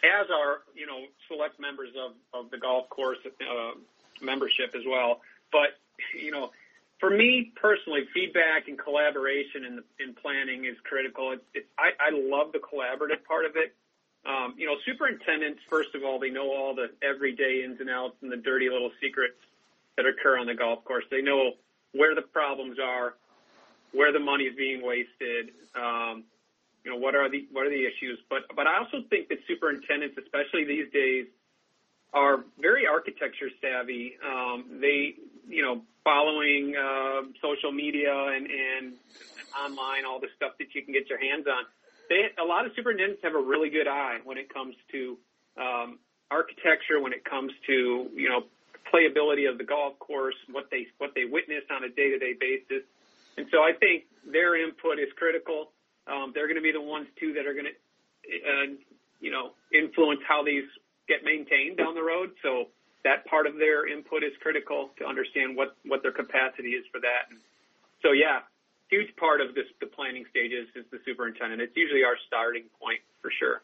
as are you know select members of of the golf course uh, membership as well. But you know, for me personally, feedback and collaboration in in planning is critical. It's, it's I, I love the collaborative part of it. Um, you know, superintendents, first of all, they know all the everyday ins and outs and the dirty little secrets that occur on the golf course. They know where the problems are, where the money is being wasted. Um, you know, what are the what are the issues? But but I also think that superintendents, especially these days, are very architecture savvy. Um, they you know following uh, social media and and online all the stuff that you can get your hands on. They a lot of superintendents have a really good eye when it comes to um, architecture, when it comes to you know playability of the golf course, what they what they witness on a day to day basis. And so I think their input is critical. Um, they're going to be the ones too that are going to, uh, you know, influence how these get maintained down the road. So that part of their input is critical to understand what what their capacity is for that. And so yeah, huge part of this the planning stages is the superintendent. It's usually our starting point for sure.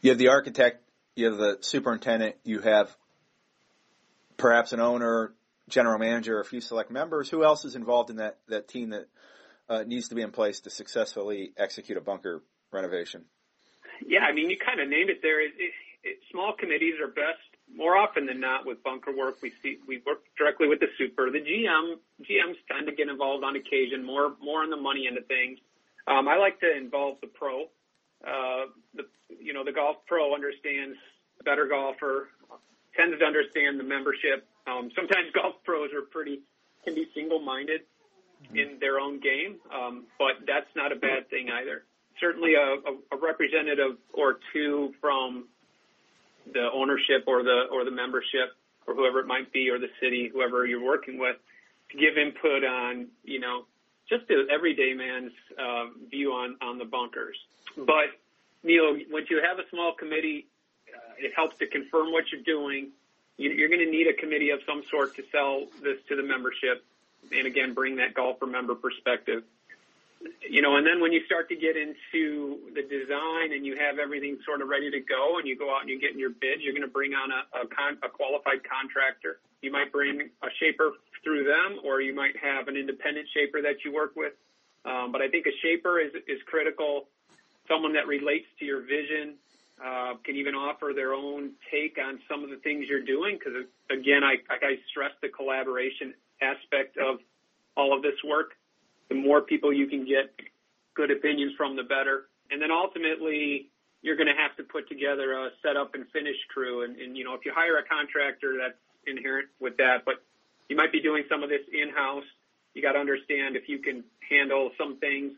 You have the architect, you have the superintendent, you have perhaps an owner, general manager, a few select members. Who else is involved in that that team that uh, needs to be in place to successfully execute a bunker renovation? Yeah, I mean, you kind of named it there. It, it, it, small committees are best more often than not with bunker work. We see we work directly with the super. The GM GMs tend to get involved on occasion, more more on the money end of things. Um, I like to involve the pro. Uh, the you know the golf pro understands better golfer, tends to understand the membership. Um, sometimes golf pros are pretty can be single minded mm-hmm. in their own game, um, but that's not a bad thing either. Certainly, a, a, a representative or two from the ownership or the or the membership or whoever it might be or the city, whoever you're working with, to give input on you know just the everyday man's uh, view on on the bunkers. But Neil, once you have a small committee, uh, it helps to confirm what you're doing. You, you're going to need a committee of some sort to sell this to the membership, and again, bring that golfer member perspective you know, and then when you start to get into the design and you have everything sort of ready to go and you go out and you get in your bid, you're going to bring on a, a, con, a qualified contractor. You might bring a shaper through them or you might have an independent shaper that you work with. Um, but I think a shaper is, is critical. Someone that relates to your vision, uh, can even offer their own take on some of the things you're doing. Cause again, I, I stress the collaboration aspect of all of this work the more people you can get good opinions from, the better. And then ultimately, you're going to have to put together a setup and finish crew. And, and you know, if you hire a contractor, that's inherent with that. But you might be doing some of this in-house. You got to understand if you can handle some things,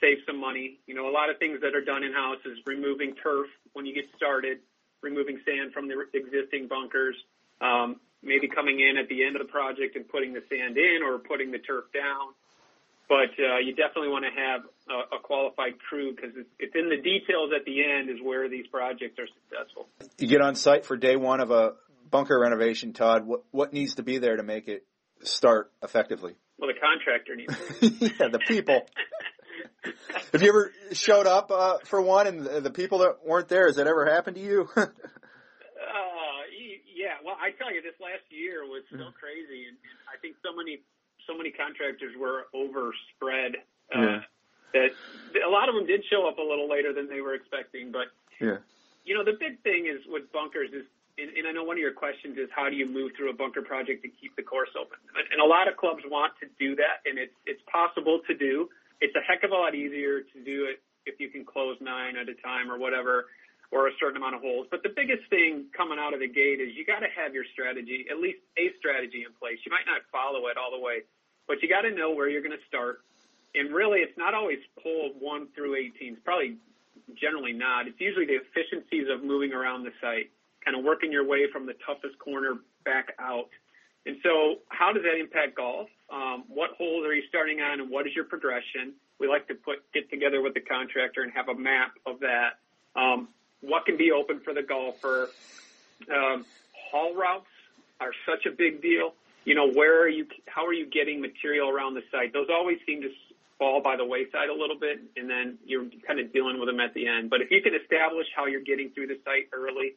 save some money. You know, a lot of things that are done in-house is removing turf when you get started, removing sand from the existing bunkers, um, maybe coming in at the end of the project and putting the sand in or putting the turf down but uh, you definitely want to have a, a qualified crew because it's, it's in the details at the end is where these projects are successful. You get on site for day one of a bunker renovation, Todd. What what needs to be there to make it start effectively? Well, the contractor needs. yeah, the people. Have you ever showed up uh, for one and the, the people that weren't there? Has that ever happened to you? uh, yeah. Well, I tell you, this last year was so mm-hmm. crazy, and, and I think so many so many contractors were overspread uh, yeah. that a lot of them did show up a little later than they were expecting. But yeah. you know, the big thing is with bunkers is, and, and I know one of your questions is how do you move through a bunker project and keep the course open? And a lot of clubs want to do that, and it's it's possible to do. It's a heck of a lot easier to do it if you can close nine at a time or whatever, or a certain amount of holes. But the biggest thing coming out of the gate is you got to have your strategy, at least a strategy in place. You might not follow it all the way, but you got to know where you're going to start. And really, it's not always hole one through 18. It's probably generally not. It's usually the efficiencies of moving around the site, kind of working your way from the toughest corner back out. And so, how does that impact golf? Um, what holes are you starting on, and what is your progression? We like to put get together with the contractor and have a map of that. Um, what can be open for the golfer? Um, haul routes are such a big deal. You know, where are you? How are you getting material around the site? Those always seem to fall by the wayside a little bit, and then you're kind of dealing with them at the end. But if you can establish how you're getting through the site early,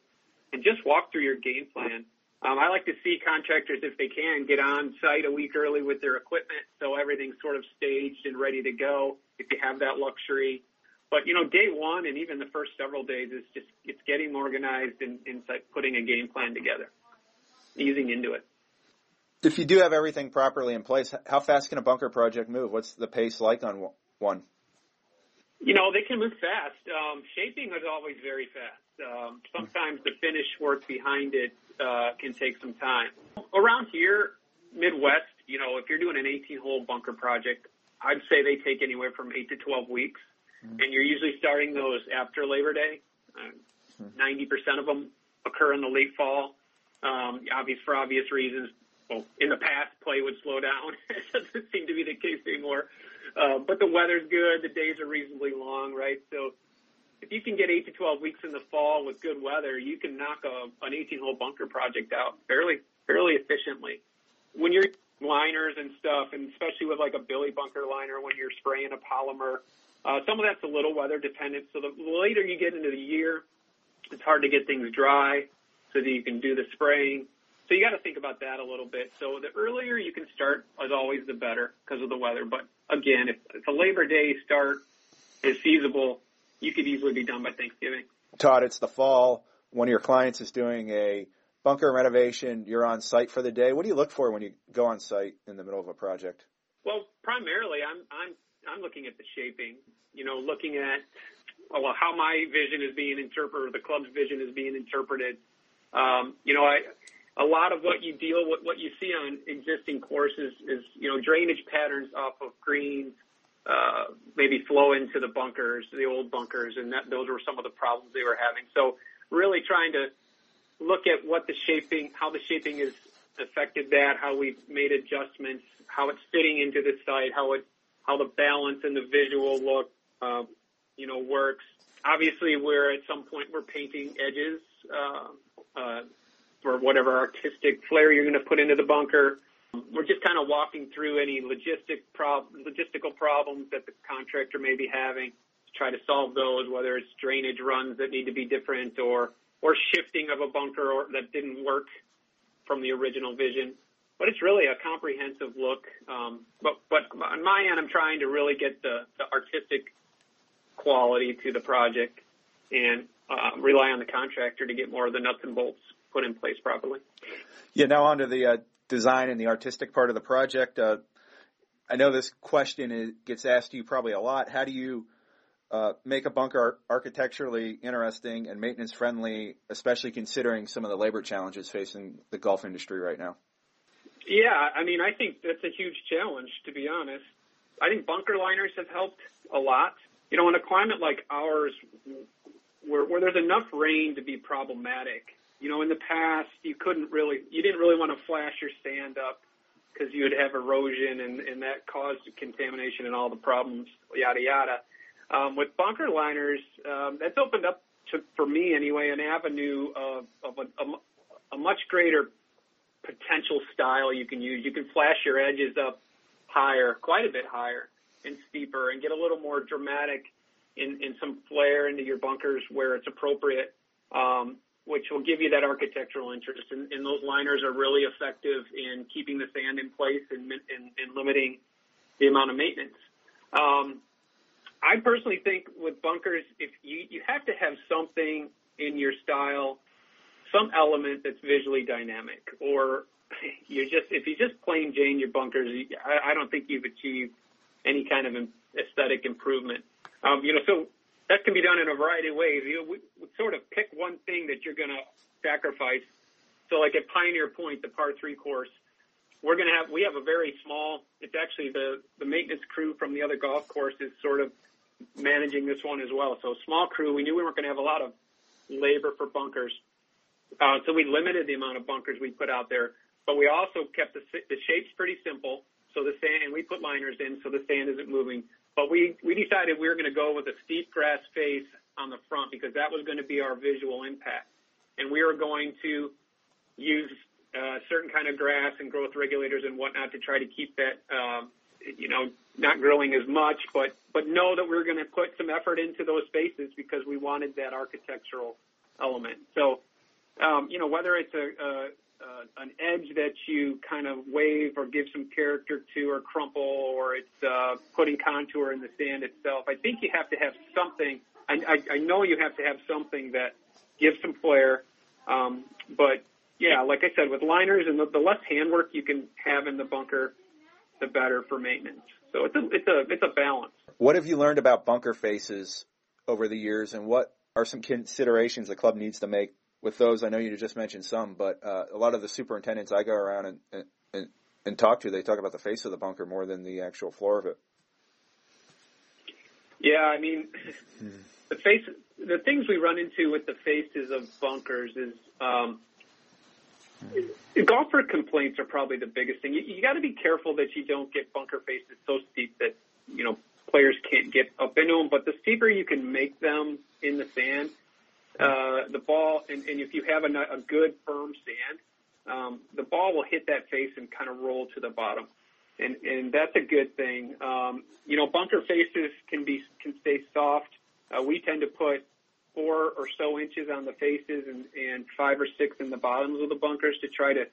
and just walk through your game plan. Um, I like to see contractors, if they can, get on site a week early with their equipment so everything's sort of staged and ready to go if you have that luxury. But, you know, day one and even the first several days is just, it's getting organized and, and putting a game plan together, easing into it if you do have everything properly in place, how fast can a bunker project move? What's the pace like on one? You know, they can move fast. Um, shaping is always very fast. Um, sometimes the finish work behind it uh, can take some time. Around here, Midwest, you know, if you're doing an 18-hole bunker project, I'd say they take anywhere from eight to 12 weeks. And you're usually starting those after Labor Day. Uh, 90% of them occur in the late fall. Um, obvious for obvious reasons, well, in the past, play would slow down. it doesn't seem to be the case anymore. Uh, but the weather's good. The days are reasonably long, right? So if you can get eight to 12 weeks in the fall with good weather, you can knock a, an 18 hole bunker project out fairly, fairly efficiently. When you're liners and stuff, and especially with like a Billy bunker liner, when you're spraying a polymer, Uh, some of that's a little weather dependent. So the later you get into the year, it's hard to get things dry so that you can do the spraying. So you got to think about that a little bit. So the earlier you can start, as always, the better because of the weather. But again, if, if a Labor Day start is feasible, you could easily be done by Thanksgiving. Todd, it's the fall. One of your clients is doing a bunker renovation. You're on site for the day. What do you look for when you go on site in the middle of a project? Well, primarily, I'm I'm looking at the shaping. You know, looking at well how my vision is being interpreted, or the club's vision is being interpreted. Um, you know, I a lot of what you deal with, what you see on existing courses is, you know, drainage patterns off of greens, uh, maybe flow into the bunkers, the old bunkers, and that, those were some of the problems they were having. So really trying to look at what the shaping, how the shaping has affected that, how we've made adjustments, how it's fitting into the site, how it, how the balance and the visual look, uh, you know, works. Obviously, we're at some point we're painting edges, uh, uh, or whatever artistic flair you're going to put into the bunker. We're just kind of walking through any logistic prob- logistical problems that the contractor may be having to try to solve those, whether it's drainage runs that need to be different or or shifting of a bunker or, that didn't work from the original vision. But it's really a comprehensive look. Um, but but on my end, I'm trying to really get the, the artistic quality to the project and uh, rely on the contractor to get more of the nuts and bolts put in place properly. Yeah, now on to the uh, design and the artistic part of the project. Uh, I know this question is, gets asked to you probably a lot. How do you uh, make a bunker architecturally interesting and maintenance friendly, especially considering some of the labor challenges facing the golf industry right now? Yeah, I mean, I think that's a huge challenge, to be honest. I think bunker liners have helped a lot. You know, in a climate like ours, where, where there's enough rain to be problematic, you know, in the past, you couldn't really, you didn't really want to flash your sand up because you would have erosion and, and that caused contamination and all the problems, yada, yada. Um, with bunker liners, um, that's opened up to, for me anyway, an avenue of, of a, a, a much greater potential style you can use. You can flash your edges up higher, quite a bit higher and steeper and get a little more dramatic in, in some flair into your bunkers where it's appropriate. Um, which will give you that architectural interest. And, and those liners are really effective in keeping the sand in place and, and, and limiting the amount of maintenance. Um, I personally think with bunkers, if you, you have to have something in your style, some element that's visually dynamic, or you just if you just plain Jane your bunkers, I, I don't think you've achieved any kind of aesthetic improvement. Um, you know, so that can be done in a variety of ways. You know, we, we sort of pick one thing that you're going to sacrifice. So, like at Pioneer Point, the par three course, we're going to have we have a very small. It's actually the the maintenance crew from the other golf course is sort of managing this one as well. So, small crew. We knew we weren't going to have a lot of labor for bunkers, so we limited the amount of bunkers we put out there. But we also kept the shapes pretty simple. So the sand, and we put liners in so the sand isn't moving. But we, decided we were going to go with a steep grass face on the front because that was going to be our visual impact. And we were going to use uh, certain kind of grass and growth regulators and whatnot to try to keep that, um, you know, not growing as much, but, know that we're going to put some effort into those spaces because we wanted that architectural element. So, um, you know, whether it's a, a an edge that you kind of wave or give some character to or crumple or it's uh, putting contour in the sand itself. I think you have to have something. I, I, I know you have to have something that gives some flair. Um, but yeah, like I said, with liners and the, the less handwork you can have in the bunker, the better for maintenance. So it's a it's a it's a balance. What have you learned about bunker faces over the years, and what are some considerations the club needs to make with those, I know you just mentioned some, but uh, a lot of the superintendents I go around and, and and talk to, they talk about the face of the bunker more than the actual floor of it. Yeah, I mean, hmm. the face, the things we run into with the faces of bunkers is um, golfer complaints are probably the biggest thing. You, you got to be careful that you don't get bunker faces so steep that you know players can't get up into them. But the steeper you can make them in the sand, uh, the ball, and, and if you have a, a good firm sand, um, the ball will hit that face and kind of roll to the bottom. And, and that's a good thing. Um, you know, bunker faces can be, can stay soft. Uh, we tend to put four or so inches on the faces and, and five or six in the bottoms of the bunkers to try to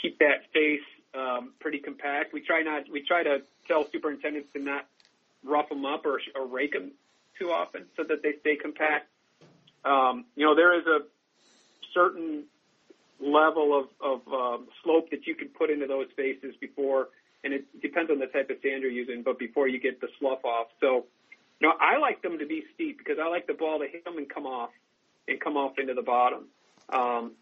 keep that face um, pretty compact. We try not, we try to tell superintendents to not rough them up or, or rake them too often so that they stay compact. Um, you know, there is a certain level of, of um, slope that you can put into those spaces before, and it depends on the type of sand you're using, but before you get the slough off. So, you know, I like them to be steep because I like the ball to hit them and come off and come off into the bottom. Um,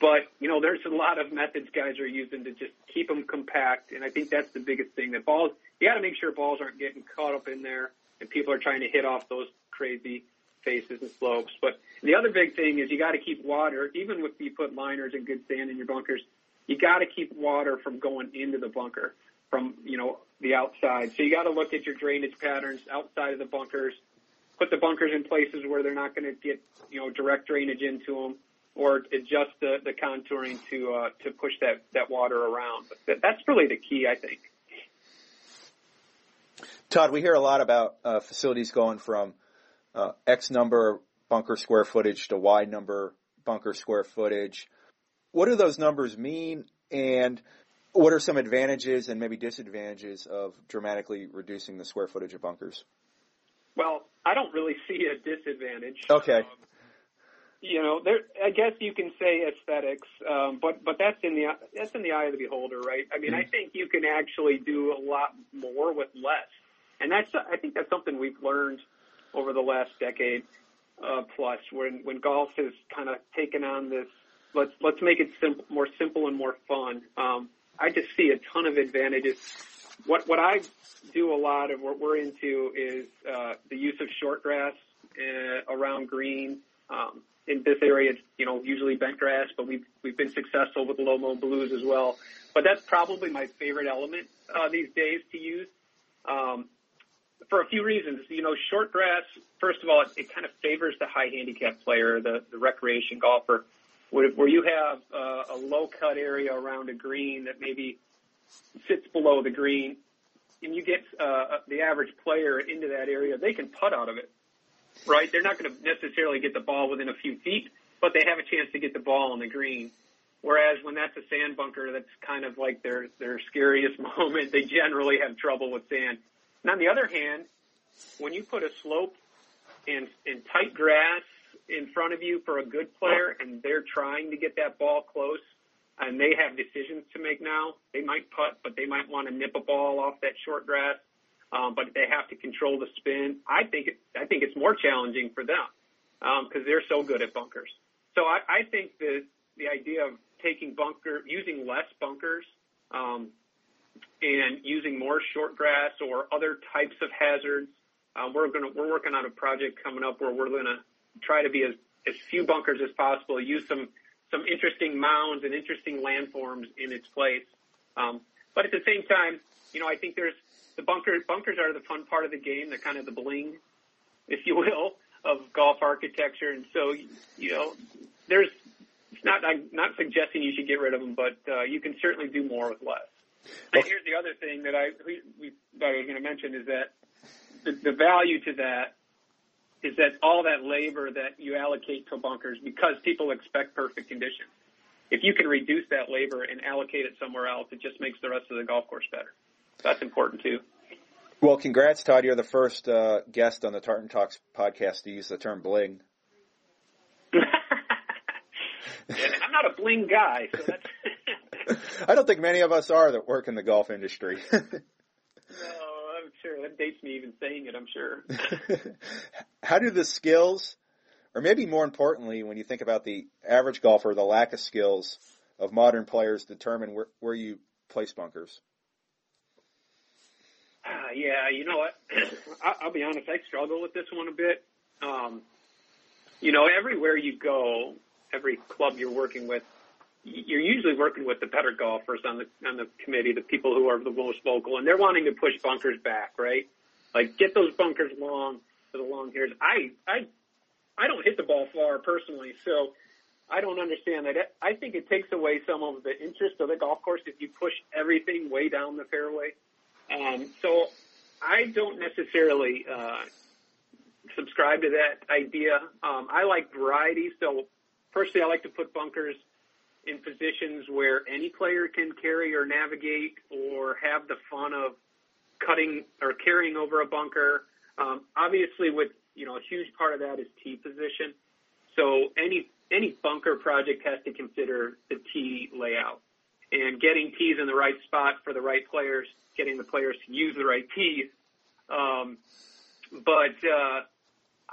but you know, there's a lot of methods guys are using to just keep them compact, and I think that's the biggest thing. That balls, you got to make sure balls aren't getting caught up in there, and people are trying to hit off those crazy faces and slopes. But the other big thing is you got to keep water, even if you put liners and good sand in your bunkers, you got to keep water from going into the bunker from, you know, the outside. So you got to look at your drainage patterns outside of the bunkers, put the bunkers in places where they're not going to get, you know, direct drainage into them or adjust the, the contouring to, uh, to push that, that water around. But that, that's really the key, I think. Todd, we hear a lot about uh, facilities going from uh, X number bunker square footage to Y number bunker square footage. What do those numbers mean? And what are some advantages and maybe disadvantages of dramatically reducing the square footage of bunkers? Well, I don't really see a disadvantage. Okay. Um, you know, there. I guess you can say aesthetics, um, but but that's in the that's in the eye of the beholder, right? I mean, mm-hmm. I think you can actually do a lot more with less, and that's I think that's something we've learned over the last decade uh, plus, when when golf has kind of taken on this. Let's let's make it simple, more simple and more fun. Um, I just see a ton of advantages. What what I do a lot of what we're into is uh, the use of short grass uh, around green. Um, in this area, it's you know usually bent grass, but we've we've been successful with low mow blues as well. But that's probably my favorite element uh, these days to use. Um, for a few reasons. You know, short grass, first of all, it, it kind of favors the high handicap player, the, the recreation golfer, where, where you have uh, a low cut area around a green that maybe sits below the green, and you get uh, the average player into that area, they can putt out of it, right? They're not going to necessarily get the ball within a few feet, but they have a chance to get the ball on the green. Whereas when that's a sand bunker, that's kind of like their their scariest moment. They generally have trouble with sand. And on the other hand, when you put a slope and, and tight grass in front of you for a good player and they're trying to get that ball close and they have decisions to make now, they might putt, but they might want to nip a ball off that short grass um, but they have to control the spin. I think it, I think it's more challenging for them because um, they're so good at bunkers. So I, I think the the idea of taking bunker, using less bunkers, um, and using more short grass or other types of hazards. Uh, we're gonna we're working on a project coming up where we're gonna try to be as as few bunkers as possible. Use some some interesting mounds and interesting landforms in its place. Um, but at the same time, you know, I think there's the bunker bunkers are the fun part of the game. They're kind of the bling, if you will, of golf architecture. And so, you know, there's it's not I'm not suggesting you should get rid of them, but uh, you can certainly do more with less. And here's the other thing that I we, we thought I was going to mention is that the, the value to that is that all that labor that you allocate to bunkers because people expect perfect conditions. If you can reduce that labor and allocate it somewhere else, it just makes the rest of the golf course better. That's important too. Well, congrats, Todd. You're the first uh, guest on the Tartan Talks podcast to use the term bling. I'm not a bling guy, so that's. I don't think many of us are that work in the golf industry. no, I'm sure that dates me even saying it. I'm sure. How do the skills, or maybe more importantly, when you think about the average golfer, the lack of skills of modern players, determine where, where you place bunkers? Uh, yeah, you know what? I'll be honest. I struggle with this one a bit. Um, you know, everywhere you go, every club you're working with, you're usually working with the better golfers on the on the committee, the people who are the most vocal, and they're wanting to push bunkers back, right? Like get those bunkers long for the long hairs. I I I don't hit the ball far personally, so I don't understand that. I think it takes away some of the interest of the golf course if you push everything way down the fairway. Um, so I don't necessarily uh, subscribe to that idea. Um, I like variety, so personally, I like to put bunkers in positions where any player can carry or navigate or have the fun of cutting or carrying over a bunker. Um, obviously, with you know a huge part of that is tee position. So any any bunker project has to consider the tee layout and getting tees in the right spot for the right players, getting the players to use the right tees. Um, but uh,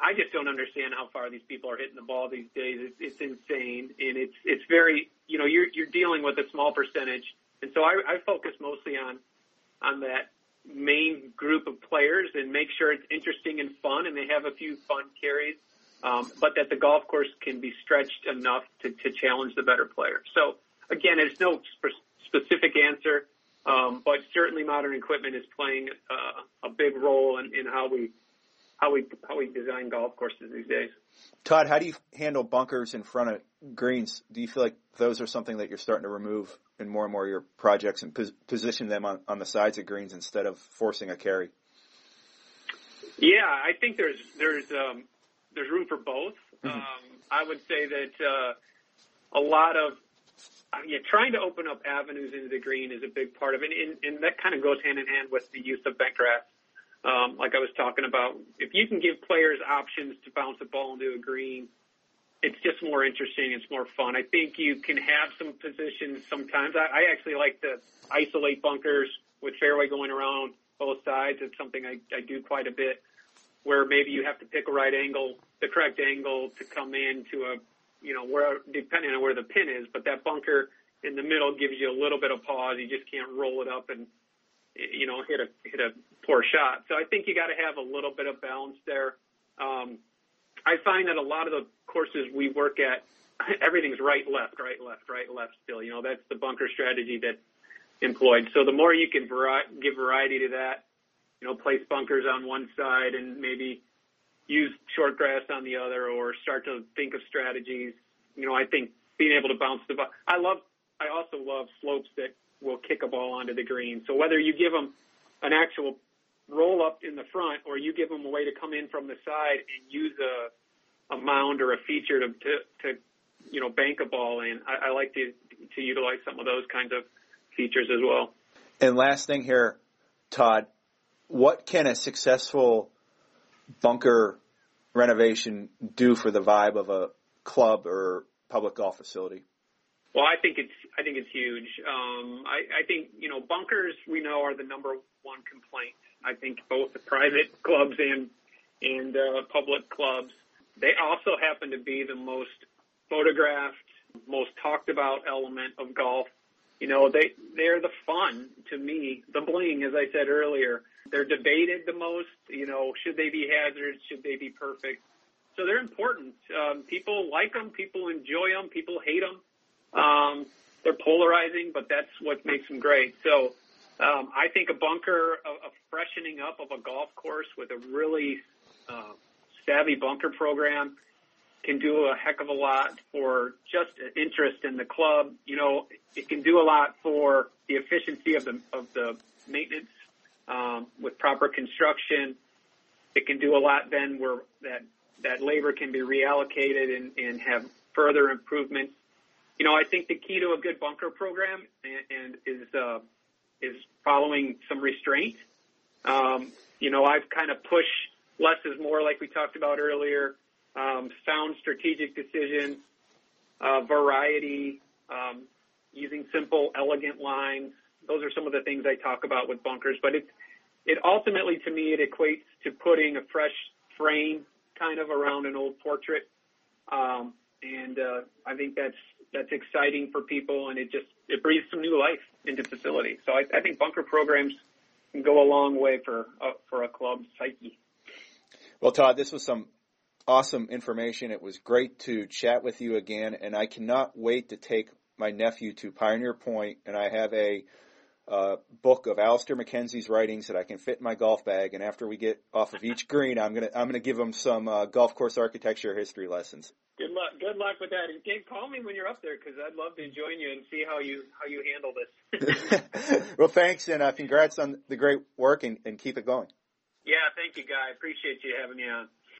I just don't understand how far these people are hitting the ball these days. It's, it's insane, and it's it's very you know you're you're dealing with a small percentage, and so I, I focus mostly on on that main group of players and make sure it's interesting and fun, and they have a few fun carries, um, but that the golf course can be stretched enough to to challenge the better player. So again, there's no sp- specific answer, um, but certainly modern equipment is playing uh, a big role in, in how we how we how we design golf courses these days. Todd, how do you handle bunkers in front of greens? Do you feel like those are something that you're starting to remove in more and more of your projects and pos- position them on, on the sides of greens instead of forcing a carry? Yeah, I think there's there's um, there's room for both. Mm-hmm. Um, I would say that uh, a lot of uh, yeah, trying to open up avenues into the green is a big part of it, and, and that kind of goes hand in hand with the use of bent grass um, like I was talking about, if you can give players options to bounce a ball into a green, it's just more interesting. It's more fun. I think you can have some positions sometimes. I, I actually like to isolate bunkers with fairway going around both sides. It's something I, I do quite a bit where maybe you have to pick a right angle, the correct angle to come into a, you know, where, depending on where the pin is, but that bunker in the middle gives you a little bit of pause. You just can't roll it up and, you know, hit a, hit a poor shot. So I think you got to have a little bit of balance there. Um, I find that a lot of the courses we work at, everything's right, left, right, left, right, left still. You know, that's the bunker strategy that's employed. So the more you can vari- give variety to that, you know, place bunkers on one side and maybe use short grass on the other or start to think of strategies. You know, I think being able to bounce the ball. I love, I also love slopes that will kick a ball onto the green. So whether you give them an actual roll up in the front, or you give them a way to come in from the side and use a, a mound or a feature to, to, to you know, bank a ball in. I, I like to, to utilize some of those kinds of features as well. And last thing here, Todd, what can a successful bunker renovation do for the vibe of a club or public golf facility? Well, I think it's I think it's huge. Um, I, think you know bunkers we know are the number one complaint. I think both the private clubs and and uh, public clubs. They also happen to be the most photographed, most talked about element of golf. You know, they they're the fun to me, the bling, as I said earlier. They're debated the most. You know, should they be hazards? Should they be perfect? So they're important. Um, people like them. People enjoy them. People hate them. Um, they're polarizing, but that's what makes them great. So um, I think a bunker, a, a freshening up of a golf course with a really uh, savvy bunker program can do a heck of a lot for just interest in the club. You know, it can do a lot for the efficiency of the of the maintenance um, with proper construction. It can do a lot then where that that labor can be reallocated and, and have further improvements. You know, I think the key to a good bunker program and, and is uh, is following some restraint. Um, you know, I've kind of pushed less is more, like we talked about earlier. Um, sound strategic decisions, uh, variety, um, using simple, elegant lines. Those are some of the things I talk about with bunkers. But it, it ultimately, to me, it equates to putting a fresh frame kind of around an old portrait. Um, and uh, I think that's that's exciting for people, and it just it breathes some new life into facilities. So I, I think bunker programs can go a long way for uh, for a club's psyche. Well, Todd, this was some awesome information. It was great to chat with you again, and I cannot wait to take my nephew to Pioneer Point, and I have a uh, book of Alister MacKenzie's writings that I can fit in my golf bag. And after we get off of each green, I'm gonna I'm gonna give him some uh, golf course architecture history lessons. Good luck. Good luck with that. And Gabe, call me when you're up there because I'd love to join you and see how you how you handle this. well, thanks, and uh, congrats on the great work, and, and keep it going. Yeah, thank you, Guy. Appreciate you having me on.